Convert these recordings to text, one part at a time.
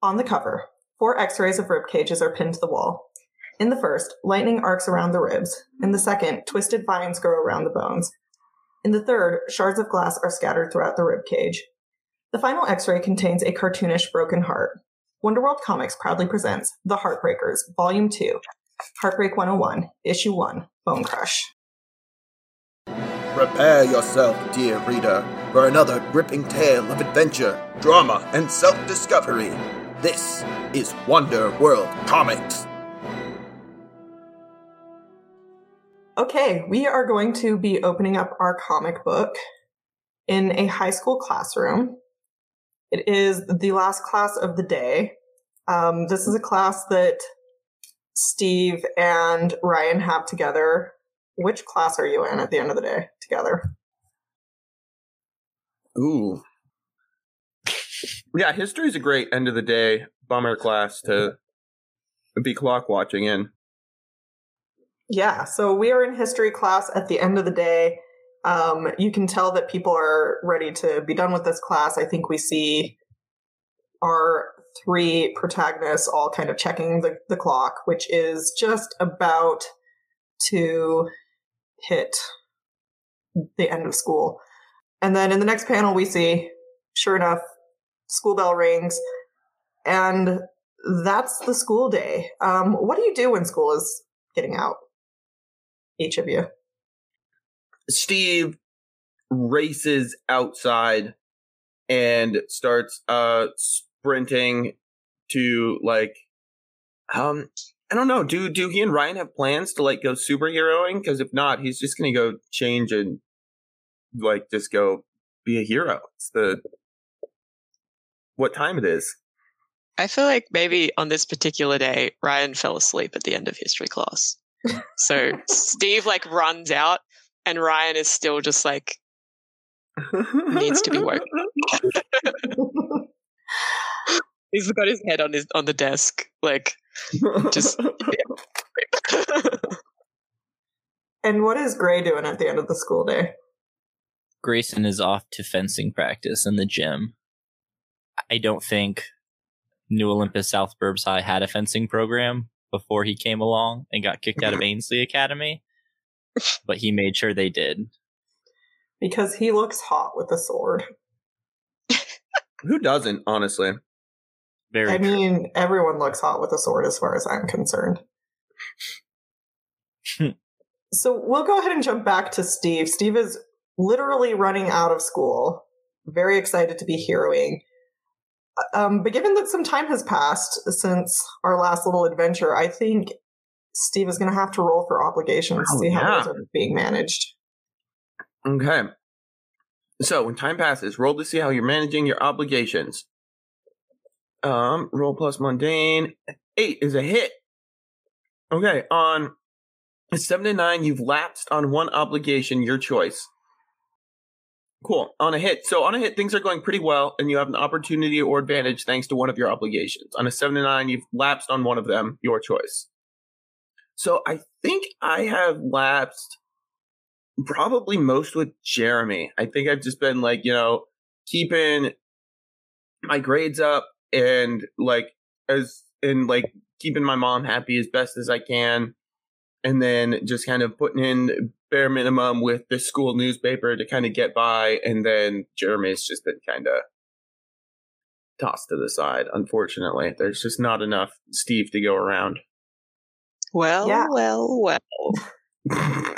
On the cover, four x rays of rib cages are pinned to the wall. In the first, lightning arcs around the ribs. In the second, twisted vines grow around the bones. In the third, shards of glass are scattered throughout the rib cage. The final x ray contains a cartoonish broken heart. Wonderworld Comics proudly presents The Heartbreakers, Volume 2, Heartbreak 101, Issue 1, Bone Crush. Prepare yourself, dear reader, for another gripping tale of adventure, drama, and self discovery. This is Wonder World Comics. Okay, we are going to be opening up our comic book in a high school classroom. It is the last class of the day. Um, this is a class that Steve and Ryan have together which class are you in at the end of the day together? Ooh. Yeah, history is a great end of the day bummer class to be clock watching in. Yeah, so we are in history class at the end of the day. Um, you can tell that people are ready to be done with this class. I think we see our three protagonists all kind of checking the, the clock, which is just about to hit the end of school. And then in the next panel, we see, sure enough, school bell rings, and that's the school day. Um, what do you do when school is getting out? Each of you. Steve races outside and starts uh sprinting to like um I don't know. Do do he and Ryan have plans to like go superheroing? Because if not, he's just gonna go change and like just go be a hero. It's the what time it is. I feel like maybe on this particular day, Ryan fell asleep at the end of history class. so Steve like runs out, and Ryan is still just like needs to be woke. He's got his head on his on the desk, like just. and what is Gray doing at the end of the school day? Grayson is off to fencing practice in the gym. I don't think New Olympus South Burbs High had a fencing program before he came along and got kicked out of Ainsley Academy, but he made sure they did. Because he looks hot with a sword. Who doesn't, honestly? Very. I true. mean, everyone looks hot with a sword as far as I'm concerned. so we'll go ahead and jump back to Steve. Steve is literally running out of school, very excited to be heroing. Um, but given that some time has passed since our last little adventure, I think Steve is going to have to roll for obligations to Oh, see how yeah. those are being managed. Okay. So when time passes, roll to see how you're managing your obligations. Um, roll plus mundane. Eight is a hit. Okay, on seven to nine, you've lapsed on one obligation, your choice. Cool. On a hit. So on a hit, things are going pretty well, and you have an opportunity or advantage thanks to one of your obligations. On a seven to nine, you've lapsed on one of them, your choice. So I think I have lapsed probably most with Jeremy. I think I've just been like, you know, keeping my grades up and like as and like keeping my mom happy as best as I can. And then just kind of putting in bare minimum with the school newspaper to kind of get by. And then Jeremy's just been kind of tossed to the side. Unfortunately, there's just not enough Steve to go around. well, Yeah. well, well.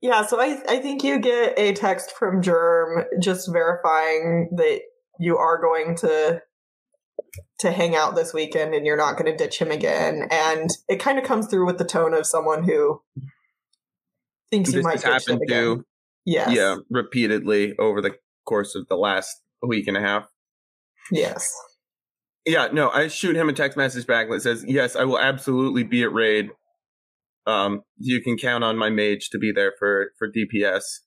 yeah, so I I think you get a text from Germ just verifying that you are going to to hang out this weekend and you're not going to ditch him again. And it kind of comes through with the tone of someone who thinks you might ditch him again. to Yes. yeah repeatedly over the course of the last week and a half. Yes. Yeah, no, I shoot him a text message back that says, "Yes, I will absolutely be at raid. Um, you can count on my mage to be there for for DPS."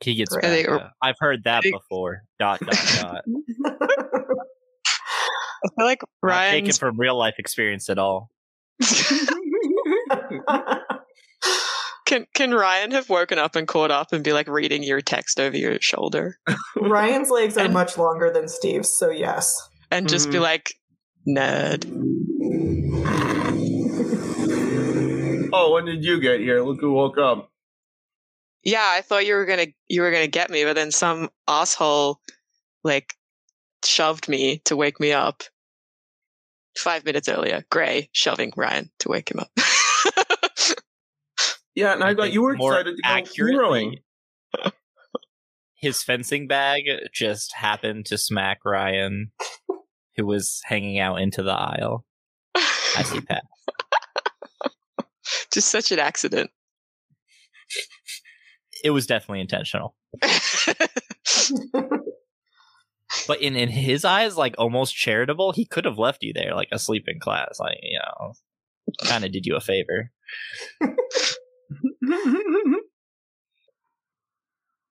He gets Great. back. I think- uh, I've heard that I before. Dot dot dot. I feel like Not taken from real life experience at all. Can can Ryan have woken up and caught up and be like reading your text over your shoulder Ryan's legs are And- much longer than Steve's, so yes. and just be Mhm. like, nerd. Oh, when did you get here? Look who woke up. Yeah, I thought you were gonna you were gonna get me, but then some asshole like shoved me to wake me up. Five minutes earlier, Gray shoving Ryan to wake him up. Yeah, and I, thought think you were more excited to go accurately, heroing. His fencing bag just happened to smack Ryan, who was hanging out into the aisle as he passed. Just such an accident. It was definitely intentional. But in, in his eyes, like almost charitable, he could have left you there, like asleep in class. Like, you know, kind of did you a favor.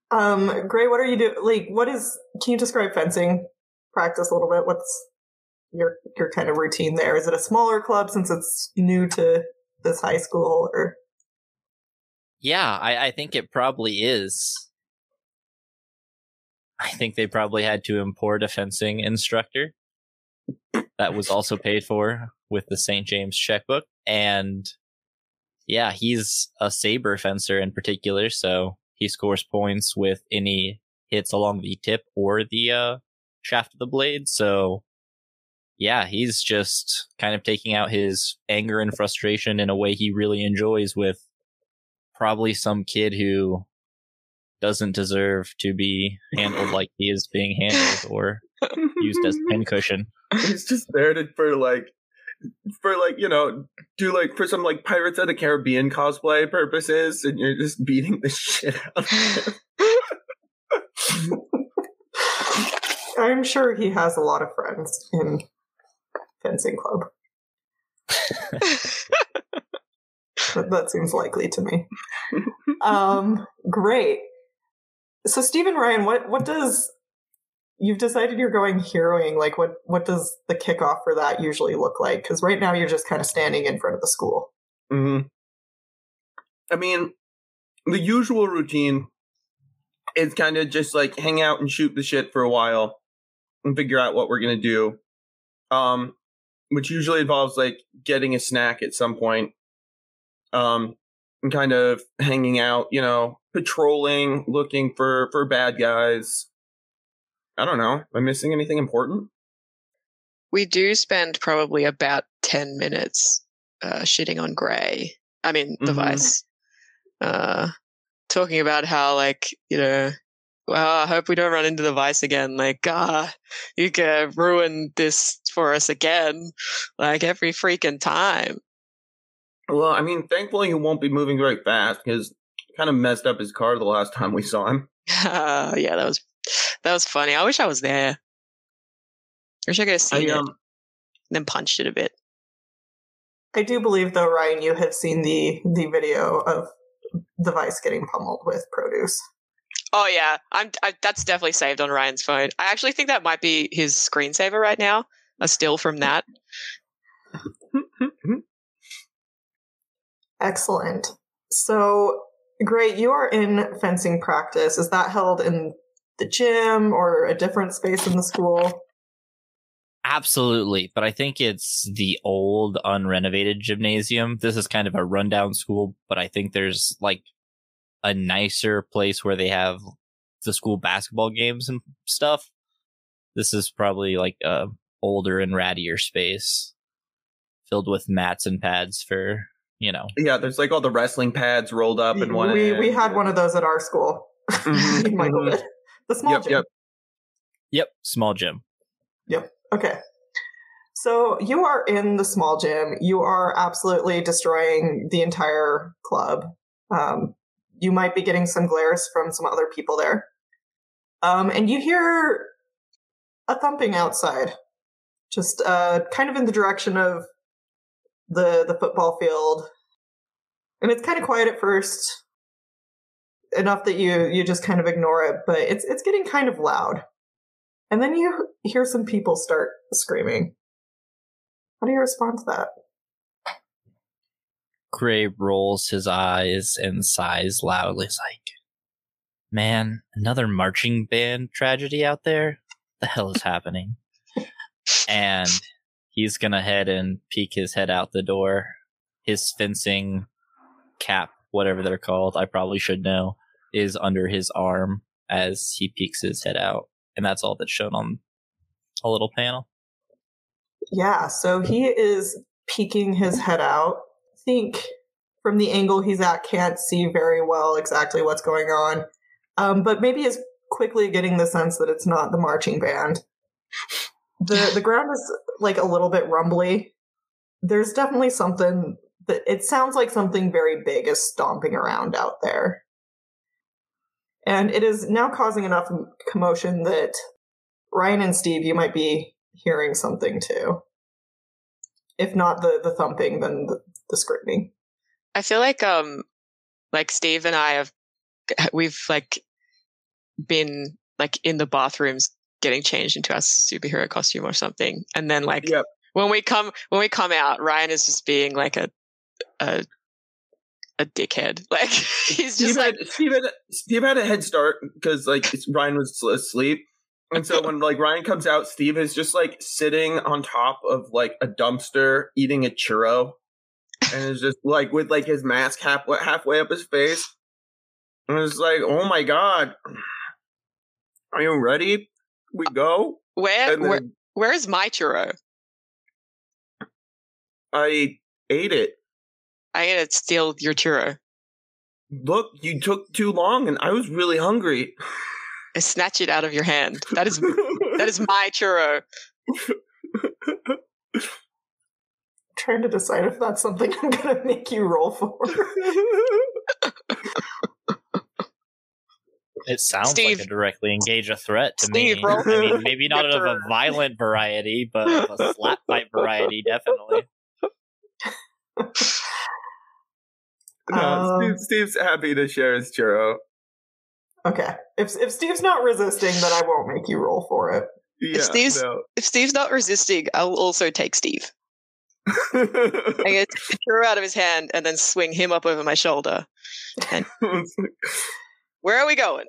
Um, Gray, what are you doing? Like, what is? Can you describe fencing practice a little bit? What's your your kind of routine there? Is it a smaller club since it's new to this high school, or Yeah, I, I think it probably is. I think they probably had to import a fencing instructor that was also paid for with the St. James checkbook. And yeah, he's a saber fencer in particular, so he scores points with any hits along the tip or the uh, shaft of the blade. So yeah, he's just kind of taking out his anger and frustration in a way he really enjoys with probably some kid who doesn't deserve to be handled like he is being handled or used as a pincushion. He's just there to, for like, for like you know, do like for some like Pirates of the Caribbean cosplay purposes, and you're just beating the shit out of him. I'm sure he has a lot of friends in fencing club. that, seems likely to me. Um, great. So, Stephen Ryan, what what does you've decided you're going heroing? Like, what what does the kickoff for that usually look like? Because right now you're just kind of standing in front of the school. hmm I mean, the usual routine is kind of just like hang out and shoot the shit for a while and figure out what we're gonna do. Um, which usually involves like getting a snack at some point. Um, and kind of hanging out, you know, patrolling, looking for for bad guys. I don't know. Am I missing anything important? we do spend probably about 10 minutes uh, shitting on Gray. I mean, the Mhm. Vice. Uh, talking about how, like, you know, well, I hope we don't run into the Vice again. Like, ah, you can ruin this for us again, like every freaking time. Well, I mean, thankfully he won't be moving very fast because kind of messed up his car the last time we saw him. yeah, that was that was funny. I wish I was there. I wish I could have seen I, it um, and then punched it a bit. I do believe, though, Ryan, you have seen the the video of the Vice getting pummeled with produce. Oh yeah, I'm. I, that's definitely saved on Ryan's phone. I actually think that might be his screensaver right now. A still from that. Excellent. So, great. You are in fencing practice. Is that held in the gym or a different space in the school? Absolutely, but I think it's the old unrenovated gymnasium. This is kind of a rundown school, but I think there's like a nicer place where they have the school basketball games and stuff. This is probably like a older and rattier space filled with mats and pads for, you know. Yeah, there's like all the wrestling pads rolled up in one. we end. we had one of those at our school. Mhm, Michael did. The small Yep, gym. yep. Yep, small gym. Yep. Okay. So you are in the small gym. You are absolutely destroying the entire club. Um, you might be getting some glares from some other people there. Um, and you hear a thumping outside, just uh, kind of in the direction of the the football field. And it's kind of quiet at first, enough that you you just kind of ignore it. But it's it's getting kind of loud. And then you hear some people start screaming. How do you respond to that? Gray rolls his eyes and sighs loudly. He's like, Man, another marching band tragedy out there? the hell is happening? and he's gonna head and peek his head out the door. His fencing cap, whatever they're called, I probably should know, is under his arm as he peeks his head out. And that's all that's shown on a little panel. Yeah, so he is peeking his head out. I think from the angle he's at, can't see very well exactly what's going on. Um, but maybe is quickly getting the sense that it's not the marching band. The the ground is like a little bit rumbly. There's definitely something that it sounds like something very big is stomping around out there. And it is now causing enough commotion that Ryan and Steve, you might be hearing something too. If not the the thumping, then the, the screaming. I feel like um like Steve and I have we've like been like in the bathrooms getting changed into our superhero costume or something. And then like Yep. when we come when we come out, Ryan is just being like a a a dickhead. Like he's Steve just had, like Steve had Steve had a head start because like it's- Ryan was asleep, and so when like Ryan comes out, Steve is just like sitting on top of like a dumpster eating a churro, and is just like with like his mask half halfway up his face, and it's like, oh my god, are you ready? We go, where and where where is my churro? I ate it. I gotta steal your churro. Look, you took too long, and I was really hungry. I snatch it out of your hand. That is that is my churro. trying to decide if that's something I'm gonna make you roll for. It sounds Steve. like a directly engage a threat to Steve, me. roll I mean, maybe not of a violent variety, but of a slap fight variety, definitely. no, Um, Steve, Steve's happy to share his churro. okay. If if Steve's not resisting, then I won't make you roll for it. Yeah, Steve's- no. If Steve's not resisting, I'll also take Steve. I get the churro out of his hand and then swing him up over my shoulder. Where are we going?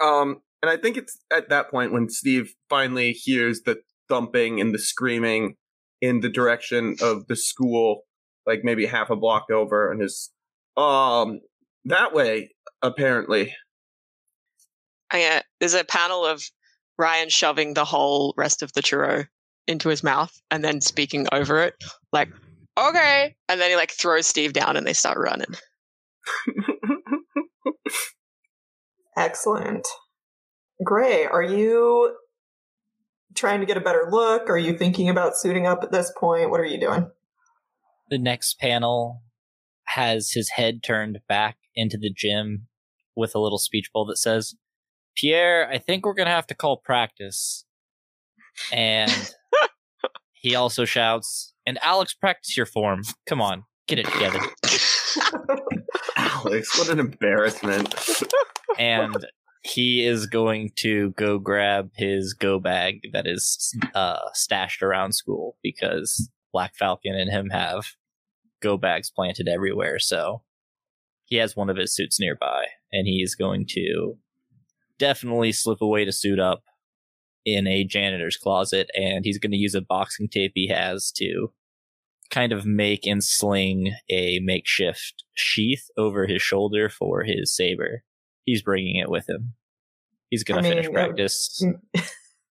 Um, and I think it's at that point when Steve finally hears the thumping and the screaming in the direction of the school, like maybe half a block over, and is um that way apparently. I, uh, there's a panel of Ryan shoving the whole rest of the churro into his mouth and then speaking over it, like, okay. And then he like throws Steve down and they start running. Excellent. Gray, are you trying to get a better look? Are you thinking about suiting up at this point? What are you doing? The next panel has his head turned back into the gym with a little speech bowl that says, Pierre, I think we're going to have to call practice. And he also shouts, And Alex, practice your form. Come on, get it together. Alex, what an embarrassment. and he is going to go grab his go bag that is uh, stashed around school because Black Falcon and him have go bags planted everywhere. So he has one of his suits nearby, and he's going to definitely slip away to suit up in a janitor's closet, and he's going to use a boxing tape he has to kind of make and sling a makeshift sheath over his shoulder for his saber he's bringing it with him. He's gonna I mean, finish practice.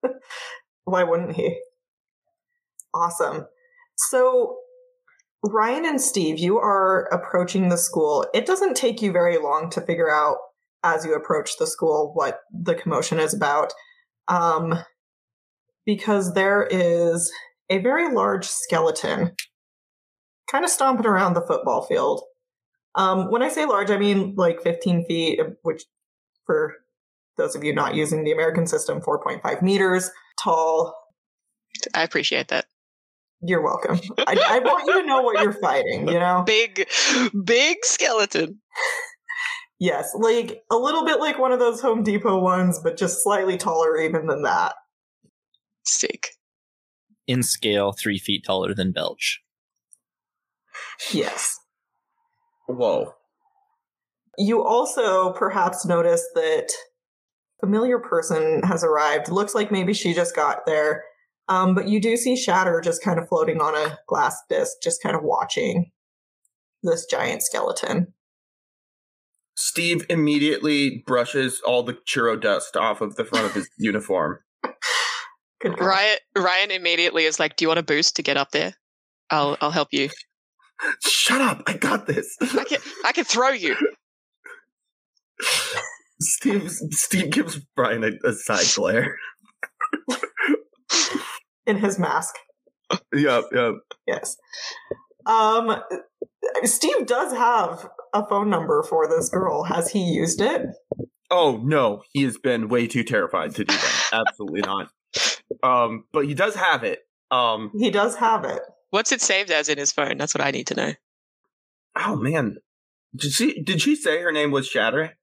Why wouldn't he? Awesome. So, Ryan and Steve, you are approaching the school. It doesn't take you very long to figure out as you approach the school what the commotion is about. Um, because there is a very large skeleton kind of stomping around the football field. Um, when I say large, I mean like 15 feet, which for those of you not using the American system, 4.5 meters tall. I appreciate that. You're welcome. I, I want you to know what you're fighting, you know? Big, big skeleton. Yes, like a little bit like one of those Home Depot ones, but just slightly taller even than that. Sick. In scale, three feet taller than Belch. Yes. Whoa. You also perhaps notice that familiar person has arrived. Looks like maybe she just got there. Um, but you do see Shatter just kind of floating on a glass disc, just kind of watching this giant skeleton. Steve immediately brushes all the churro dust off of the front of his uniform. Good. Ryan Ryan immediately is like, "Do you want a boost to get up there? I'll I'll help you. Shut up! I got this. I can I can throw you." Steve Steve gives Briar a, a side glare. In his mask. yep, yep. Yes. Um, Steve does have a phone number for this girl. Has he used it? Oh no, he has been way too terrified to do that. Absolutely not. Um, but he does have it. Um, He does have it. What's it saved as in his phone? That's what I need to know. oh man, did she did she say her name was Shatter?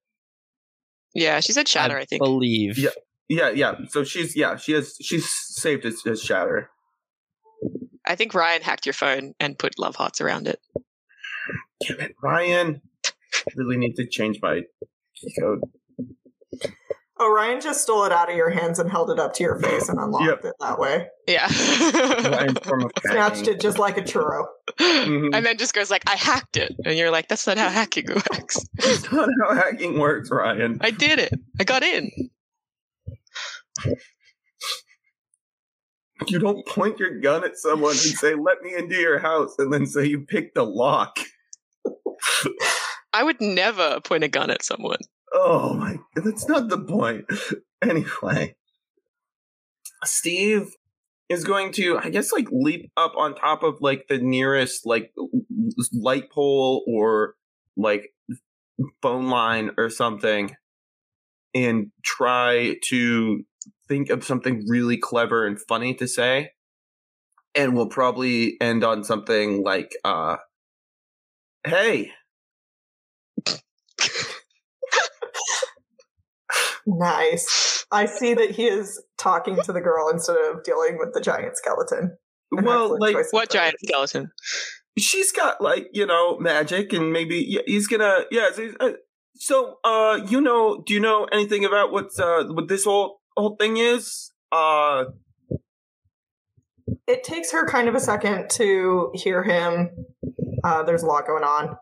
Yeah, she said shatter. I, think. believe. Yeah. Yeah, yeah. So she's yeah, she has she's saved as, as Shatter. I think Ryan hacked your phone and put love hearts around it. Damn it, Ryan. I really need to change my code. Oh, Ryan just stole it out of your hands and held it up to your face and unlocked Yep. it that way. Yeah. Ryan's form of Snatched it just like a churro. Mhm. And then just goes like, "I hacked it," and you're like, "That's not how hacking works." That's not how hacking works, Ryan. I did it. I got in. You don't point your gun at someone and say, "Let me into your house," and then say you picked the lock. I would never point a gun at someone. Oh my, that's not the point. Anyway, Steve is going to, I guess, like leap up on top of like the nearest like light pole or like phone line or something and try to think of something really clever and funny to say. And we'll probably end on something like, uh, hey, Nice. I see that he is talking to the girl instead of dealing with the giant skeleton. An well, like, What phrase. giant skeleton? she's got like you know magic and maybe he's gonna yeah so, uh, uh you know do you know anything about what's uh what this whole whole thing is uh It takes her kind of a second to hear him. Uh, there's a lot going on.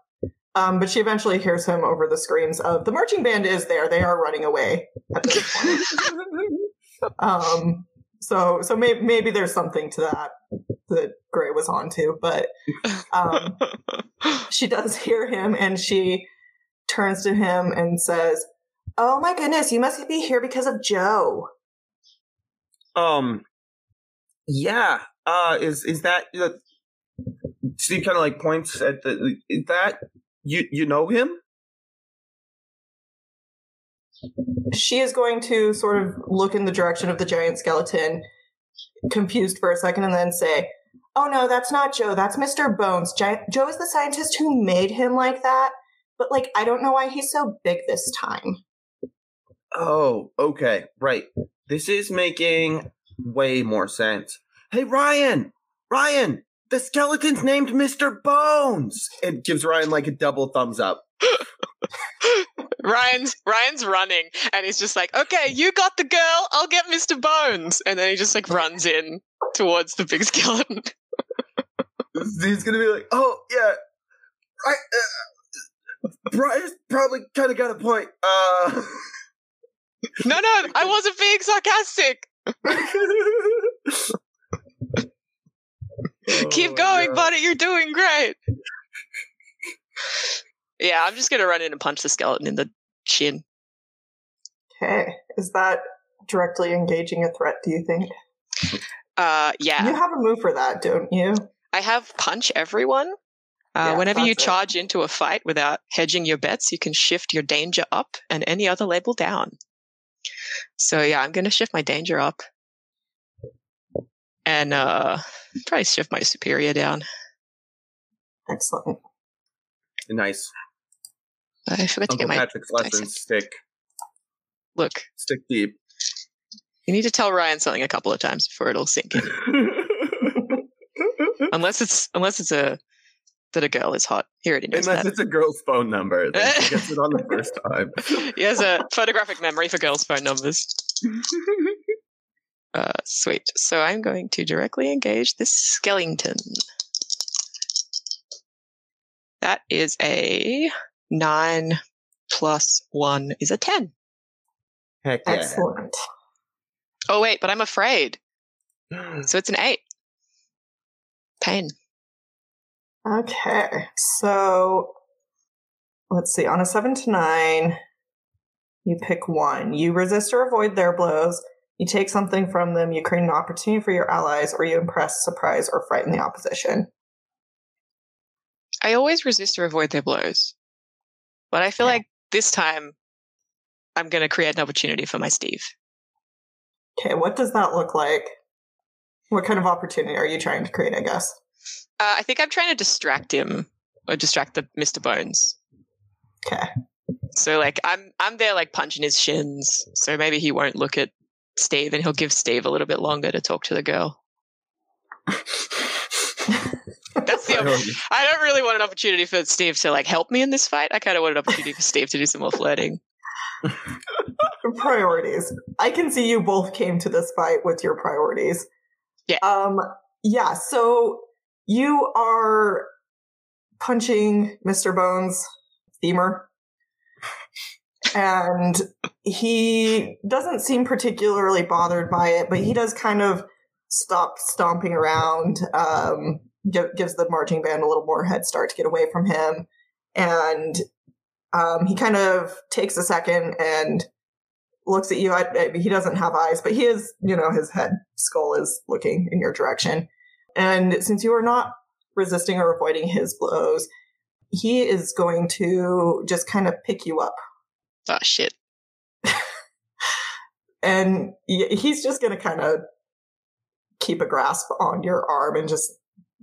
Um, but she eventually hears him over the screams of the marching band is there. They are running away at this point. um, so so maybe maybe there's something to that that Gray was onto, but um, she does hear him and she turns to him and says, "Oh my goodness, you must be here because of Joe." um yeah uh is is that uh, steve kind of like points at the that you you know him she is going to sort of look in the direction of the giant skeleton, confused for a second, and then say, Oh no, that's not Joe. That's Mr. Bones. Gi- Joe is the scientist who made him like that. But, like, I don't know why he's so big this time. oh okay right this is making way more sense hey ryan ryan the skeleton's named mr bones it gives ryan like a double thumbs up Ryan's Ryan's running and he's just like, okay, you got the girl, I'll get Mr. Bones. And then he just like runs in towards the big skeleton. he's gonna be like, "Oh yeah, I, uh, Briar's probably kind of got a point." Uh, No, no, I wasn't being sarcastic. Keep Oh, going, no. buddy. You're doing great. yeah, I'm just gonna run in and punch the skeleton in the chin. Okay. Is that directly engaging a threat, do you think? Uh, yeah. You have a move for that, don't you? I have punch everyone. Uh, Yeah, whenever you that's it. charge into a fight without hedging your bets, you can shift your danger up and any other label down. So yeah, I'm going to shift my danger up, and uh, probably shift my superior down. Excellent. nice. I forgot to get my Patrick's lessons stick look. stick deep. You need to tell Ryan something a couple of times before it'll sink in. unless it's unless it's a that a girl is hot. He already knows Unless that. it's a girl's phone number, then she gets it on the first time. he has a photographic memory for girls' phone numbers. Uh, sweet. So I'm going to directly engage this skeleton. That is a nine plus one is a ten. Heck yeah. Excellent. Oh wait, but I'm afraid. So it's an eight. Pain. Okay, so let's see. On a seven to nine, you pick one. You resist or avoid their blows. You take something from them. You create an opportunity for your allies, or you impress, surprise, or frighten the opposition. I always resist or avoid their blows. But I feel Yeah. like this time I'm going to create an opportunity for my Steve. Okay, what does that look like? What kind of opportunity are you trying to create? I guess. Uh, I think I'm trying to distract him or distract the Mr. Bones. Okay. So like I'm I'm there like punching his shins. So maybe he won't look at Steve and he'll give Steve a little bit longer to talk to the girl. That's the I don't really want an opportunity for Steve to like help me in this fight. I kind of want an opportunity for Steve to do some more flirting. priorities. I can see you both came to this fight with your priorities. Yeah. Um yeah, so you are punching Mr. Bones femur. And he doesn't seem particularly bothered by it, but he does kind of stop stomping around, um, gi- gives the marching band a little more head start to get away from him. And um, he kind of takes a second and looks at you. I, I- he doesn't have eyes, but he is, you know, his head skull is looking in your direction. And since you are not resisting or avoiding his blows, he is going to just kind of pick you up. Oh shit. And he's just going to kind of keep a grasp on your arm and just,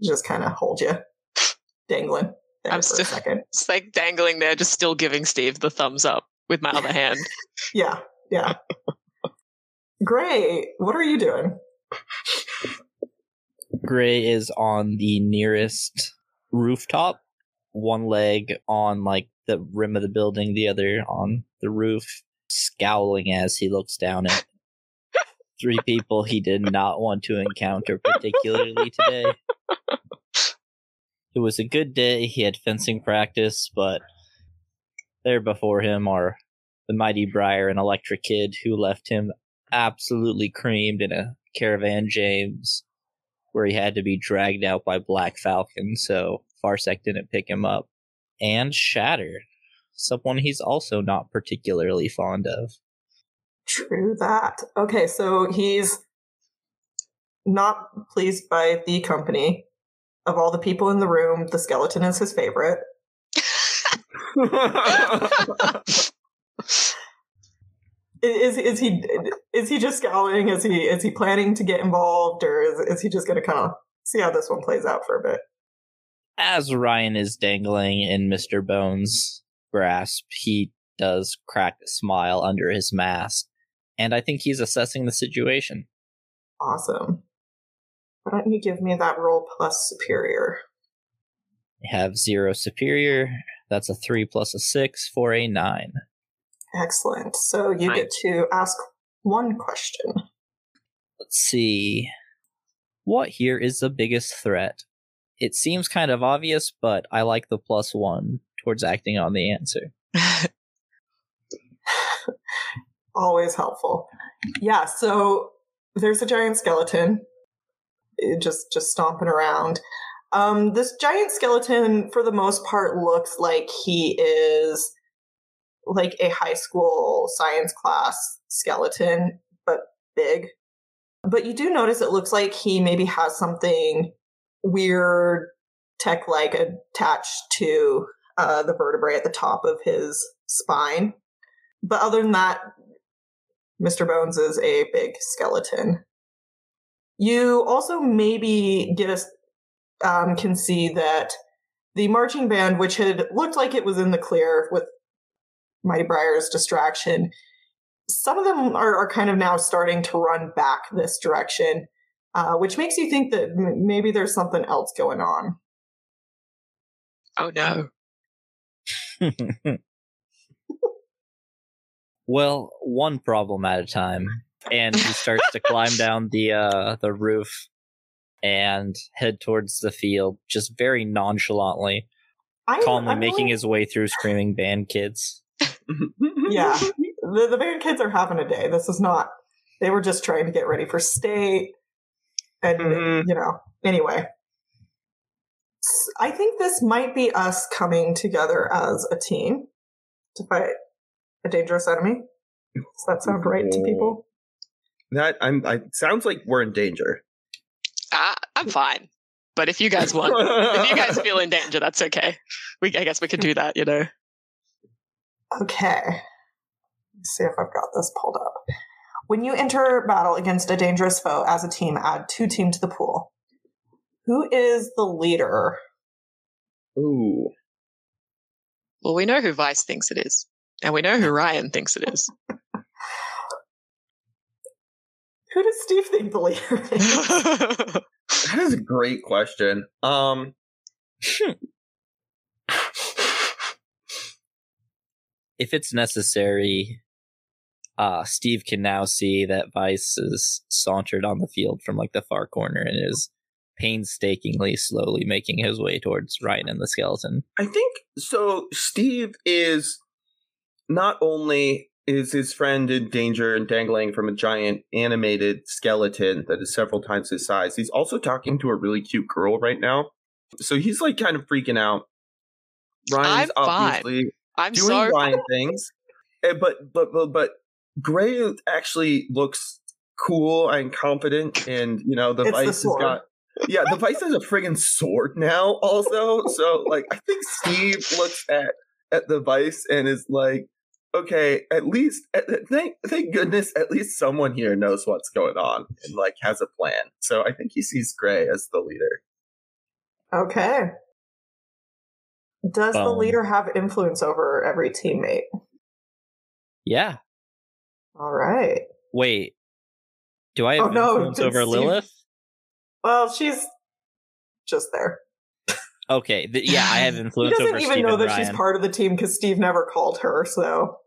just kind of hold you dangling there I'm for still- a second. It's like dangling there, just still giving Steve the thumbs up with my other hand. Yeah, yeah. Great. What are you doing? Gray is on the nearest rooftop, one leg on like the rim of the building, the other on the roof, scowling as he looks down at three people he did not want to encounter particularly today. It was a good day. He had fencing practice, but there before him are the mighty Briar and Electric Kid who left him absolutely creamed in a caravan James where he had to be dragged out by Black Falcon, so Farsec didn't pick him up. And Shattered, someone he's also not particularly fond of. True that. Okay, so he's not pleased by the company. Of all the people in the room, the skeleton is his favorite. Is is he is he just scowling? Is he is he planning to get involved, or is is he just going to kind of see how this one plays out for a bit? As Ryan is dangling in Mr. Bones' grasp, he does crack a smile under his mask, and I think he's assessing the situation. Awesome. Why don't you give me that roll plus superior? I have zero superior. That's a three plus a six for a nine. Excellent. So you get to ask one question. Let's see. What here is the biggest threat? It seems kind of obvious, but I like the plus one towards acting on the answer. Always helpful. Yeah, so there's a giant skeleton just just stomping around. Um, this giant skeleton, for the most part, looks like he is like a high school science class skeleton, but big. But you do notice it looks like he maybe has something weird tech like attached to uh, the vertebrae at the top of his spine. But other than that, Mr. Bones is a big skeleton. You also maybe get um, can see that the marching band, which had looked like it was in the clear with Mighty Briar's distraction, some of them are, are kind of now starting to run back this direction, uh, which makes you think that m- maybe there's something else going on. Oh no. well, one problem at a time. And he starts to climb down the uh the roof and head towards the field, just very nonchalantly, I'm, calmly I'm making really- his way through screaming band kids. Yeah. the, the band kids are having a day. This is not. They were just trying to get ready for state, and Mhm. you know. Anyway, i think this might be us coming together as a team to fight a dangerous enemy. Does that sound right to people? That I'm. I sounds like we're in danger. Ah, I'm fine. But if you guys want, if you guys feel in danger, that's okay. We, I guess we could do that. You know. Okay. Let's see if I've got this pulled up. When you enter battle against a dangerous foe as a team, add two team to the pool. Who is the leader? Ooh. Well, we know who Vice thinks it is, and we know who Ryan thinks it is. Who does Steve think the leader is? That is a great question. Um. If it's necessary, uh Steve can now see that Vice is sauntered on the field from like the far corner and is painstakingly slowly making his way towards Ryan and the skeleton. I think so. Steve is not only is his friend in danger and dangling from a giant animated skeleton that is several times his size, he's also talking to a really cute girl right now. So he's like kind of freaking out. Ryan's I'm fine. obviously I'm doing so Ryan things, Eh, but but but but Gray actually looks cool and confident, and you know the It's the Vice has got. Yeah, the Vice has a friggin' sword now, also. So, like, I think Steve looks at at the Vice and is like, "Okay, at least, at, thank thank goodness, at least someone here knows what's going on and like has a plan." So, I think he sees Gray as the leader. Okay. Does the Um, leader have influence over every teammate? Yeah. All right. Wait. Do I have Oh, no, influence over Steve- Lilith? Well, she's just there. Okay, th- yeah, I have influence over He doesn't even Steve know that Ryan. she's part of the team because Steve never called her. So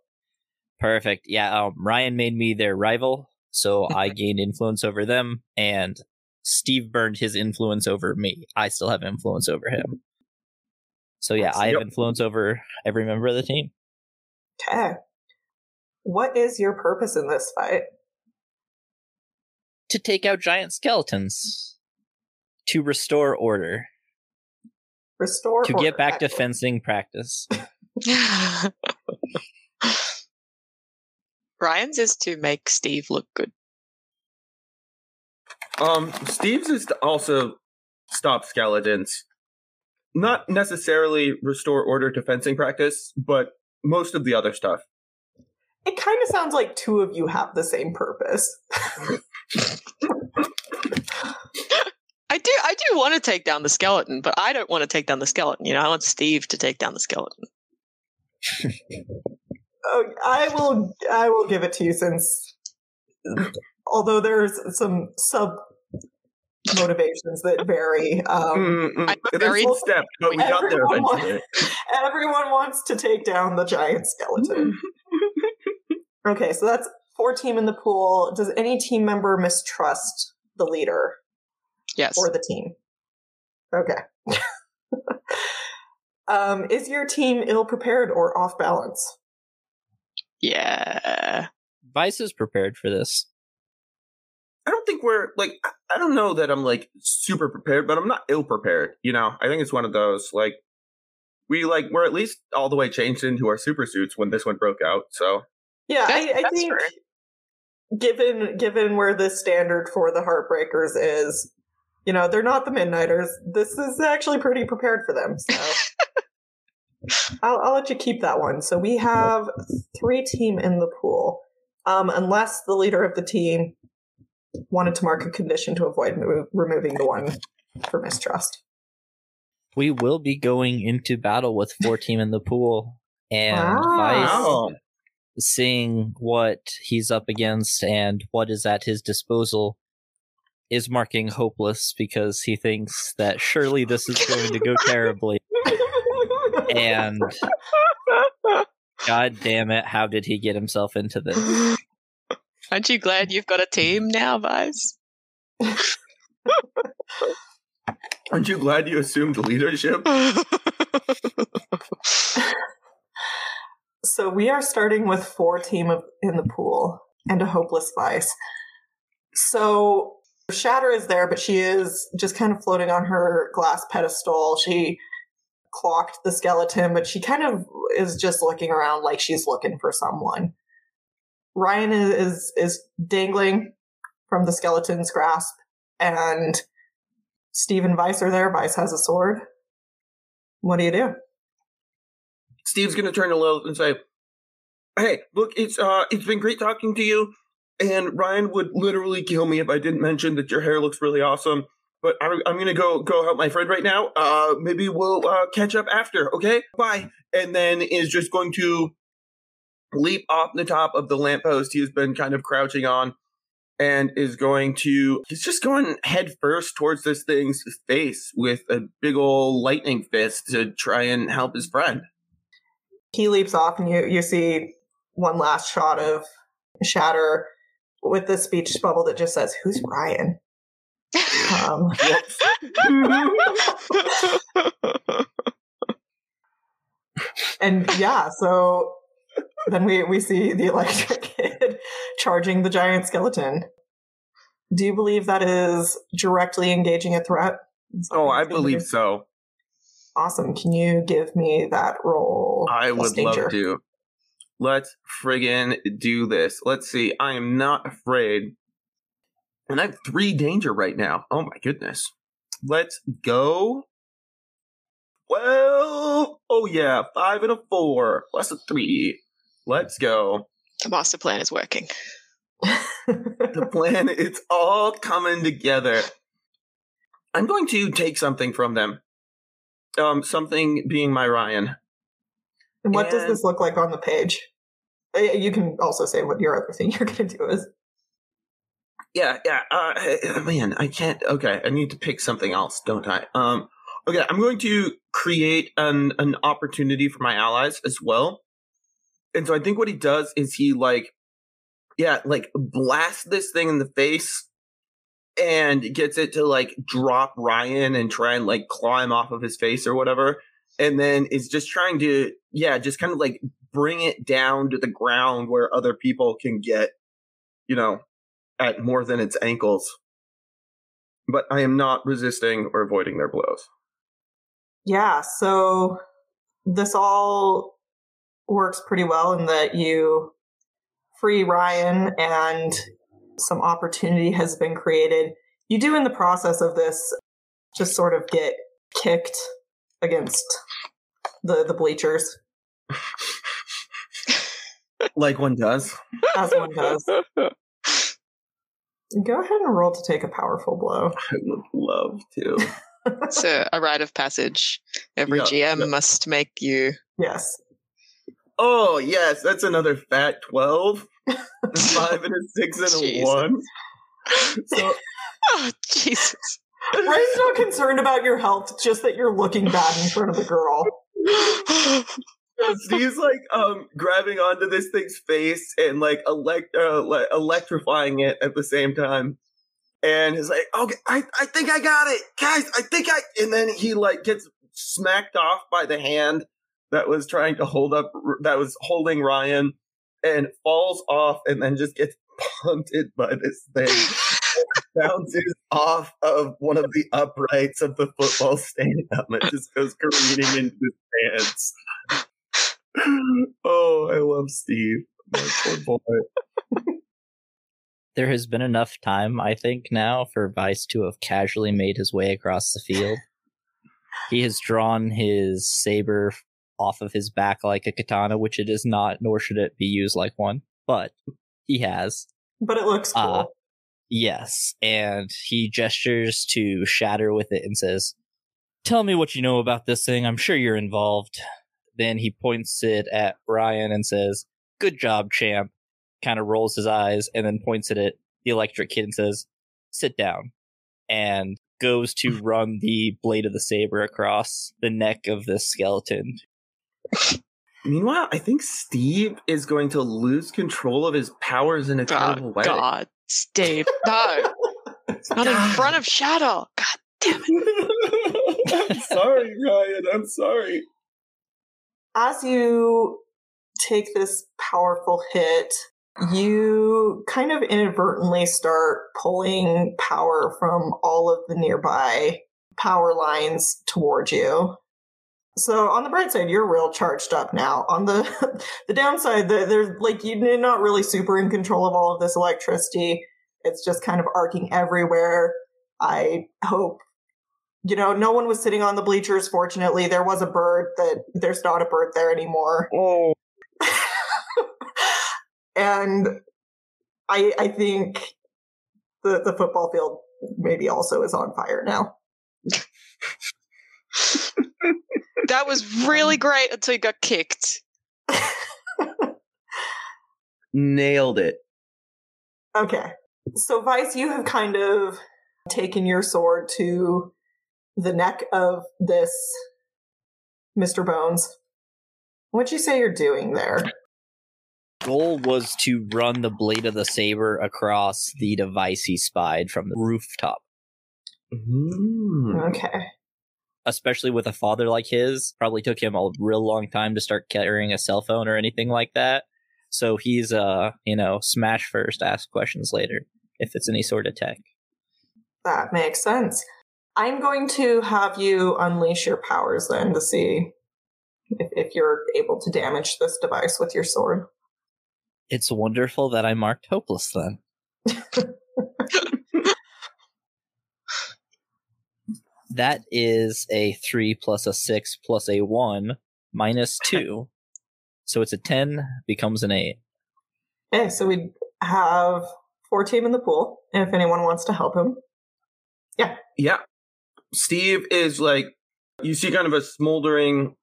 Perfect. Yeah, um, Ryan made me their rival, so I gained influence over them, and Steve burned his influence over me. I still have influence over him. So yeah, I have Yep. influence over every member of the team. okay. What is your purpose in this fight? To take out giant skeletons. To restore order. Restore. To order. get back to fencing practice. Ryan's is to make Steve look good. Um, Steve's is to also stop skeletons. Not necessarily restore order to fencing practice, but most of the other stuff. It kind of sounds like two of you have the same purpose. I do, I do want to take down the skeleton, but I don't want to take down the skeleton. You know, I want Steve to take down the skeleton. Oh, I will. I will give it to you since, although there's some sub motivations that vary. Um, Mm, mm, There's very- a step, but we got there Everyone wants- everyone wants to take down the giant skeleton. Okay, so that's four team in the pool. Does any team member mistrust the leader Yes. or the team? Okay. um, is your team ill prepared or off balance? yeah. Vice is prepared for this. I don't think we're like I- I don't know that I'm like super prepared, but I'm not ill prepared. You know, I think it's one of those like we like we're at least all the way changed into our super suits when this one broke out. So Yeah, That's- I, I that's think fair. given given where the standard for the Heartbreakers is, you know, they're not the Midnighters. This is actually pretty prepared for them. So I'll, I'll let you keep that one. So we have three team in the pool, um, unless the leader of the team wanted to mark a condition to avoid mo- removing the one for mistrust. We will be going into battle with four team in the pool, and Wow. Vice Wow. Seeing what he's up against and what is at his disposal is marking hopeless because he thinks that surely this is going to go terribly. and god damn it, how did he get himself into this? Aren't you glad you've got a team now, Vice? Aren't you glad you assumed leadership? so we are starting with four team of, in the pool and a hopeless vice. So Shatter is there, but she is just kind of floating on her glass pedestal. She clocked the skeleton, but she kind of is just looking around like she's looking for someone. Ryan is is, is dangling from the skeleton's grasp, and Steve and Vice are there. Vice has a sword. What do you do? Steve's gonna turn to Lilith and say, "Hey, look, it's uh, it's been great talking to you. And Ryan would literally kill me if I didn't mention that your hair looks really awesome. But I'm, I'm gonna go go help my friend right now. Uh, maybe we'll uh, catch up after. Okay, bye." And then is just going to leap off the top of the lamppost he has been kind of crouching on and is going to he's just going head first towards this thing's face with a big old lightning fist to try and help his friend he leaps off and you you see one last shot of shatter with the speech bubble that just says who's ryan um, and yeah so then we we see the electric kid charging the giant skeleton. Do you believe that is directly engaging a threat? Oh i believe so awesome. Can you give me that roll i would danger? love to. Let's friggin do this. Let's see. I am not afraid. And i have three danger right now. Oh my goodness. Let's go. Well oh yeah five and a four plus a three. Let's go. The master plan is working. The plan it's all coming together. I'm going to take something from them um something being my ryan. And what and... does this look like on the page? Uh, you can also say what your other thing you're going to do is. Yeah yeah uh man i can't okay i need to pick something else don't i? Um okay i'm going to create an an opportunity for my allies as well. And so i think what he does is he like yeah, like blast this thing in the face and gets it to like drop Ryan and try and like him off of his face or whatever. And then is just trying to, yeah, just kind of like bring it down to the ground where other people can get, you know, at more than its ankles. But I am not resisting or avoiding their blows. Yeah, so this all works pretty well in that you free Ryan and some opportunity has been created. You do, in the process of this, just sort of get kicked against the the bleachers, like one does, as one does. Go ahead and roll to take a powerful blow. I would love to. it's a, a rite of passage. Every yeah, GM yeah. must make you. Yes. Oh yes, that's another fat five and a six and a one. So, oh, Jesus. Ryan's not concerned about your health, just that you're looking bad in front of the girl. Steve's like um grabbing onto this thing's face and like elect uh, like, electrifying it at the same time. And he's like, okay, I, I think I got it. Guys, I think I and then he like gets smacked off by the hand that was trying to hold up that was holding Ryan and falls off and then just gets punted by this thing. bounces off of one of the uprights of the football stadium and just goes careening into his pants. oh, I love Steve. My poor boy. There has been enough time, I think, now for Vice to have casually made his way across the field. he has drawn his saber off of his back like a katana, which it is not, nor should it be used like one. But he has. But it looks cool. Uh, yes, and he gestures to Shatter with it and says, "Tell me what you know about this thing. I'm sure you're involved." Then he points it at Ryan and says, "Good job, champ." Kind of rolls his eyes and then points it at the electric kid and says, "Sit down." And goes to run the blade of the saber across the neck of this skeleton Meanwhile, I think Steve is going to lose control of his powers in a oh, terrible Oh, way. God. Steve. No. Not in front of Shatter. God damn it. I'm sorry, Ryan. I'm sorry. As you take this powerful hit, you kind of inadvertently start pulling power from all of the nearby power lines towards you. So on the bright side, you're real charged up now. On the the downside, the, there's like you're not really super in control of all of this electricity. It's just kind of arcing everywhere. I hope you know no one was sitting on the bleachers. Fortunately, there was a bird that there's not a bird there anymore. Oh. and I I think the the football field maybe also is on fire now. That was really great until you got kicked. Nailed it. Okay. So, Vice, you have kind of taken your sword to the neck of this Mr. Bones. What'd you say you're doing there? Goal was to run the blade of the saber across the device he spied from the rooftop. Mm. Okay. Especially with a father like his, probably took him a real long time to start carrying a cell phone or anything like that. So he's uh, you know, smash first, ask questions later, if it's any sort of tech. That makes sense. I'm going to have you unleash your powers then to see if, if you're able to damage this device with your sword. It's wonderful that I marked hopeless then. that is a 3 plus a 6 plus a 1 minus 2. so it's a 10, becomes an 8. Okay, so we have four team in the pool, and if anyone wants to help him. Yeah. Yeah. Steve is like, you see kind of a smoldering,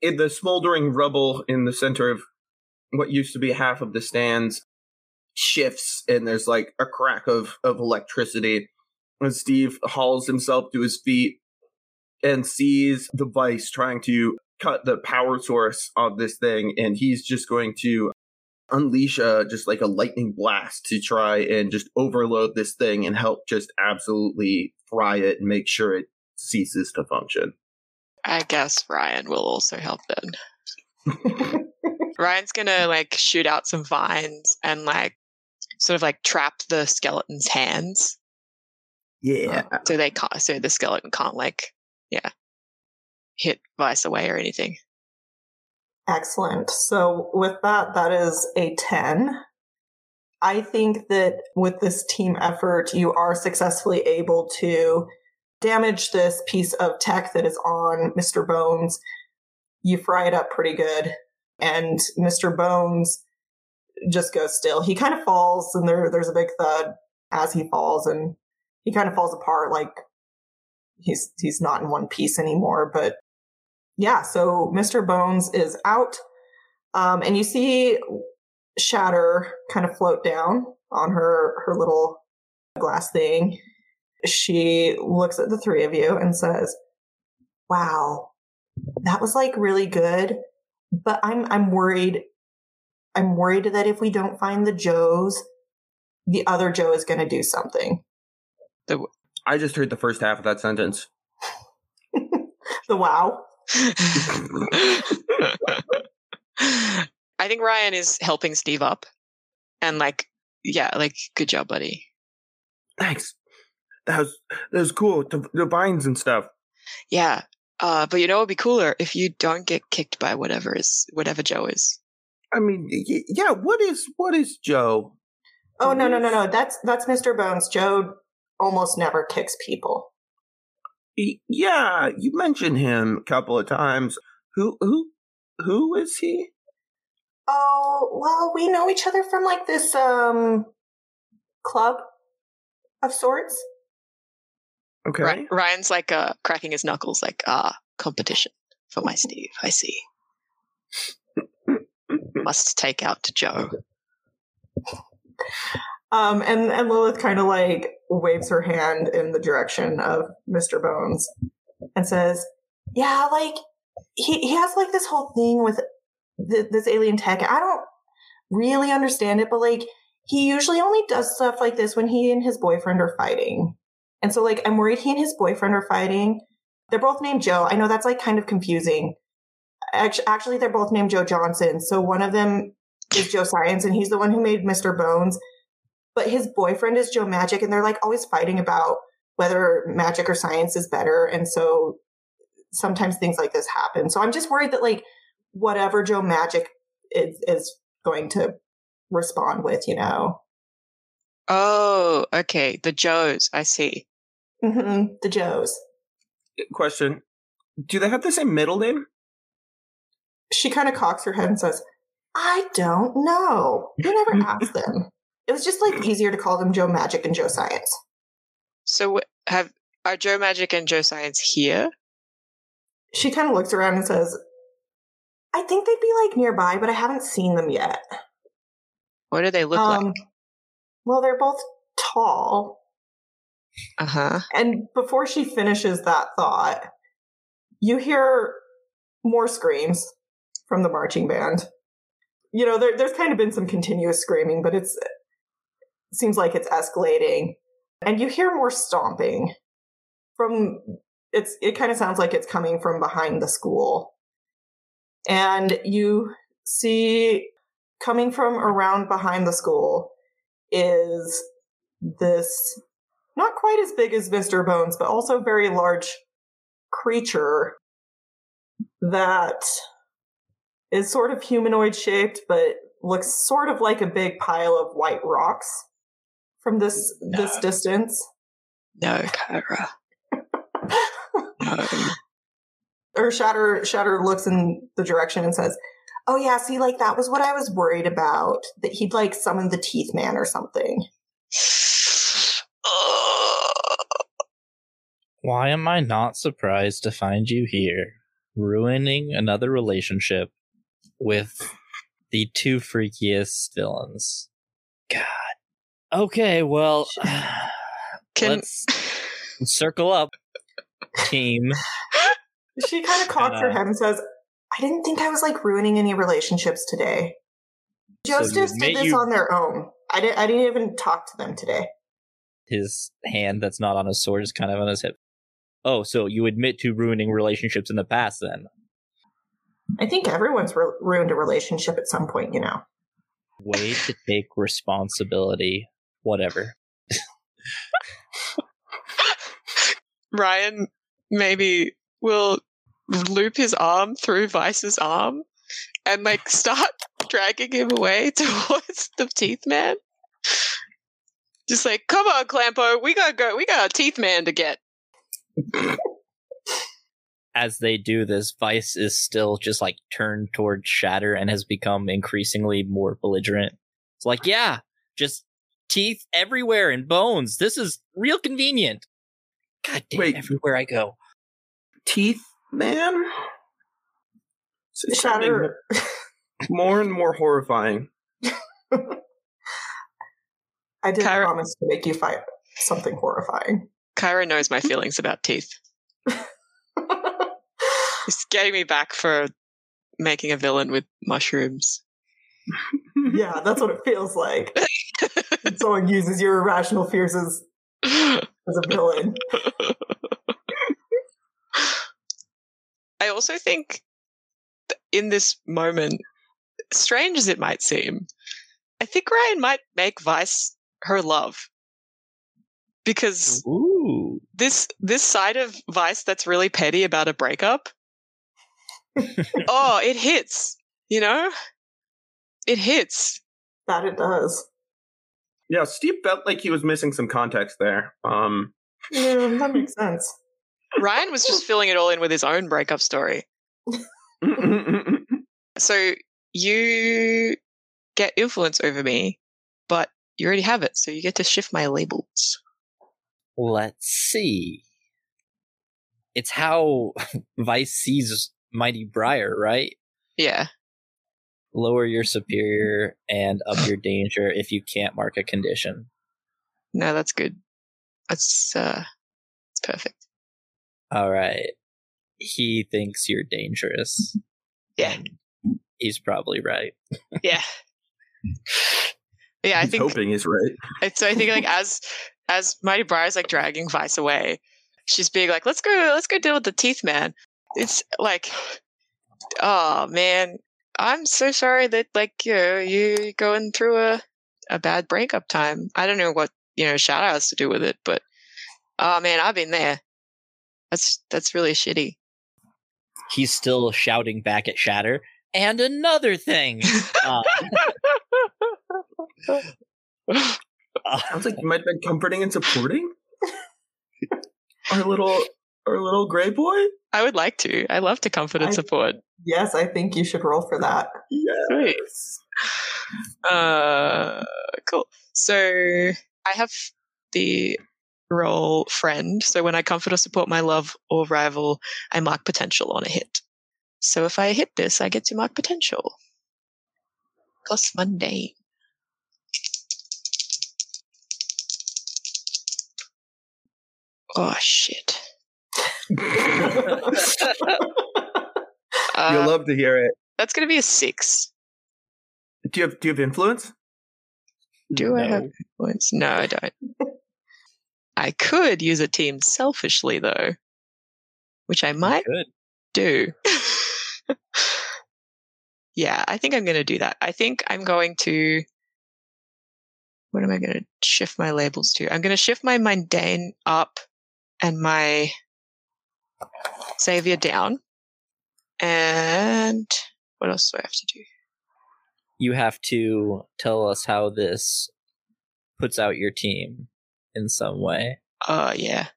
in the smoldering rubble in the center of what used to be half of the stands shifts, and there's like a crack of, of electricity. And Steve hauls himself to his feet and sees the vice trying to cut the power source of this thing, and he's just going to unleash a just like a lightning blast to try and just overload this thing and help just absolutely fry it and make sure it ceases to function. I guess Ryan will also help then. Ryan's gonna like shoot out some vines and like sort of like trap the skeleton's hands Yeah. Um, so they can't so the skeleton can't like yeah hit Vice away or anything. Excellent. So with that, that is a 10. I think that with this team effort, you are successfully able to damage this piece of tech that is on Mr. Bones. You fry it up pretty good, and Mr. Bones just goes still. He kind of falls, and there, there's a big thud as he falls, and he kind of falls apart like he's he's not in one piece anymore. But yeah, so Mr. Bones is out, um, and you see Shatter kind of float down on her her little glass thing. She looks at the three of you and says, "Wow, that was like really good, but I'm I'm worried. I'm worried that if we don't find the Joes, the other Joe is going to do something." I just heard the first half of that sentence. the wow. I think Ryan is helping Steve up. And like, yeah, like, good job, buddy. Thanks. That was that was cool. The, the vines and stuff. Yeah. Uh, but you know, it'd be cooler if you don't get kicked by whatever is whatever Joe is. I mean, yeah. What is what is Joe? Oh no no no no! That's that's Mr. Bones. Joe almost never kicks people. Yeah, you mentioned him a couple of times. Who who who is he? Oh well, we know each other from like this um club of sorts. Okay. Ry- Ryan's like uh, cracking his knuckles, like, ah, competition for my Steve. I see. Must take out Joe. Um, and and Lilith kind of like waves her hand in the direction of Mr. Bones and says, "Yeah, like he he has like this whole thing with th- this alien tech. I don't really understand it, but like he usually only does stuff like this when he and his boyfriend are fighting. And so like I'm worried he and his boyfriend are fighting. They're both named Joe. I know that's like kind of confusing. Actually, they're both named Joe Johnson. So one of them is Joe Science, and he's the one who made Mr. Bones. But his boyfriend is Joe Magic, and they're like always fighting about whether magic or science is better. And so sometimes things like this happen. So I'm just worried that like whatever Joe Magic is is going to respond with, you know, Oh, okay. The Joes. I see. hmm the Joes. Question: Do they have the same middle name? She kind of cocks her head and says, "I don't know. You never asked them. It was just like easier to call them Joe Magic and Joe Science." So have are Joe Magic and Joe Science here? She kind of looks around and says, "I think they'd be like nearby, but I haven't seen them yet." What do they look Um, like? Well, they're both tall, Uh huh. And before she finishes that thought, you hear more screams from the marching band. You know, there, there's kind of been some continuous screaming, but it's it seems like it's escalating. And you hear more stomping from it's it kind of sounds like it's coming from behind the school. And you see coming from around behind the school is this not quite as big as Mr. Bones, but also very large creature that is sort of humanoid shaped, but looks sort of like a big pile of white rocks from this this distance. No, Kyra. No. or Shatter Shatter looks in the direction and says, "Oh yeah, see, like that was what I was worried about. That he'd like summon the Teeth Man or something." Why am I not surprised to find you here, ruining another relationship with the two freakiest villains? God. Okay, well, Can let's circle up, team. She kind of cocks her Uh, head and says, "I didn't think I was like ruining any relationships today. So Josephs you did this you- on their own. I didn't. I didn't even talk to them today. His hand that's not on his sword is kind of on his hip. Oh, so you admit to ruining relationships in the past then? I think everyone's ru- ruined a relationship at some point. You know." Way to take responsibility. Whatever. Ryan maybe will loop his arm through Vice's arm and like start dragging him away towards the teeth man. Just like, come on, Clampo, we gotta go. We got a teeth man to get. as they do this, Vice is still just like turned towards Shatter and has become increasingly more belligerent. It's like, yeah, just teeth everywhere and bones. This is real convenient. God damn, Wait. everywhere I go. Teeth Man. It's sounding Shatter. more and more horrifying. I did Kyra- promise to make you fight something horrifying. Kyra knows my feelings about teeth. He's getting me back for making a villain with mushrooms. yeah, that's what it feels like. When someone uses your irrational fears as, as a villain. I also think in this moment, strange as it might seem, I think Ryan might make Vice her love. Because Ooh. this this side of Vice that's really petty about a breakup, oh, it hits, you know? It hits. That it does. Yeah, Steve felt like he was missing some context there. Um, Yeah, that makes sense. Ryan was just filling it all in with his own breakup story. So you get influence over me, but you already have it, so you get to shift my labels. Let's see. It's how Vice sees Mighty Briar, right? Yeah. Lower your superior and up your danger if you can't mark a condition. No, that's good. That's uh it's perfect. All right. he thinks you're dangerous. Yeah. And he's probably right. Yeah. Yeah, I He's think hoping is right. So I think like as as Mighty Briar's like dragging Vice away, she's being like, Let's go let's go deal with the teeth man. It's like oh man, I'm so sorry that like you know, you're going through a a bad breakup time. I don't know what, you know, Shatter has to do with it, but oh man, I've been there. That's that's really shitty. He's still shouting back at Shatter. And another thing. Uh, Sounds like you might have been comforting and supporting our little our little gray boy. I would like to. I love to comfort and I- support. Yes, I think you should roll for that. Great. Uh, cool. So I have the role friend. So when I comfort or support my love or rival, I mark potential on a hit. So if I hit this, I get to mark potential. Plus mundane. Oh shit. Uh, You'll love to hear it. that's gonna be a six. Do you have do you have influence? Do I have influence? No, I don't. I could use a team selfishly though, which I might do. yeah, I think I'm going to do that. I think I'm going to. What am I going to shift my labels to? I'm going to shift my mundane up and my savior down. And what else do I have to do? You have to tell us how this puts out your team in some way. Uh, yeah.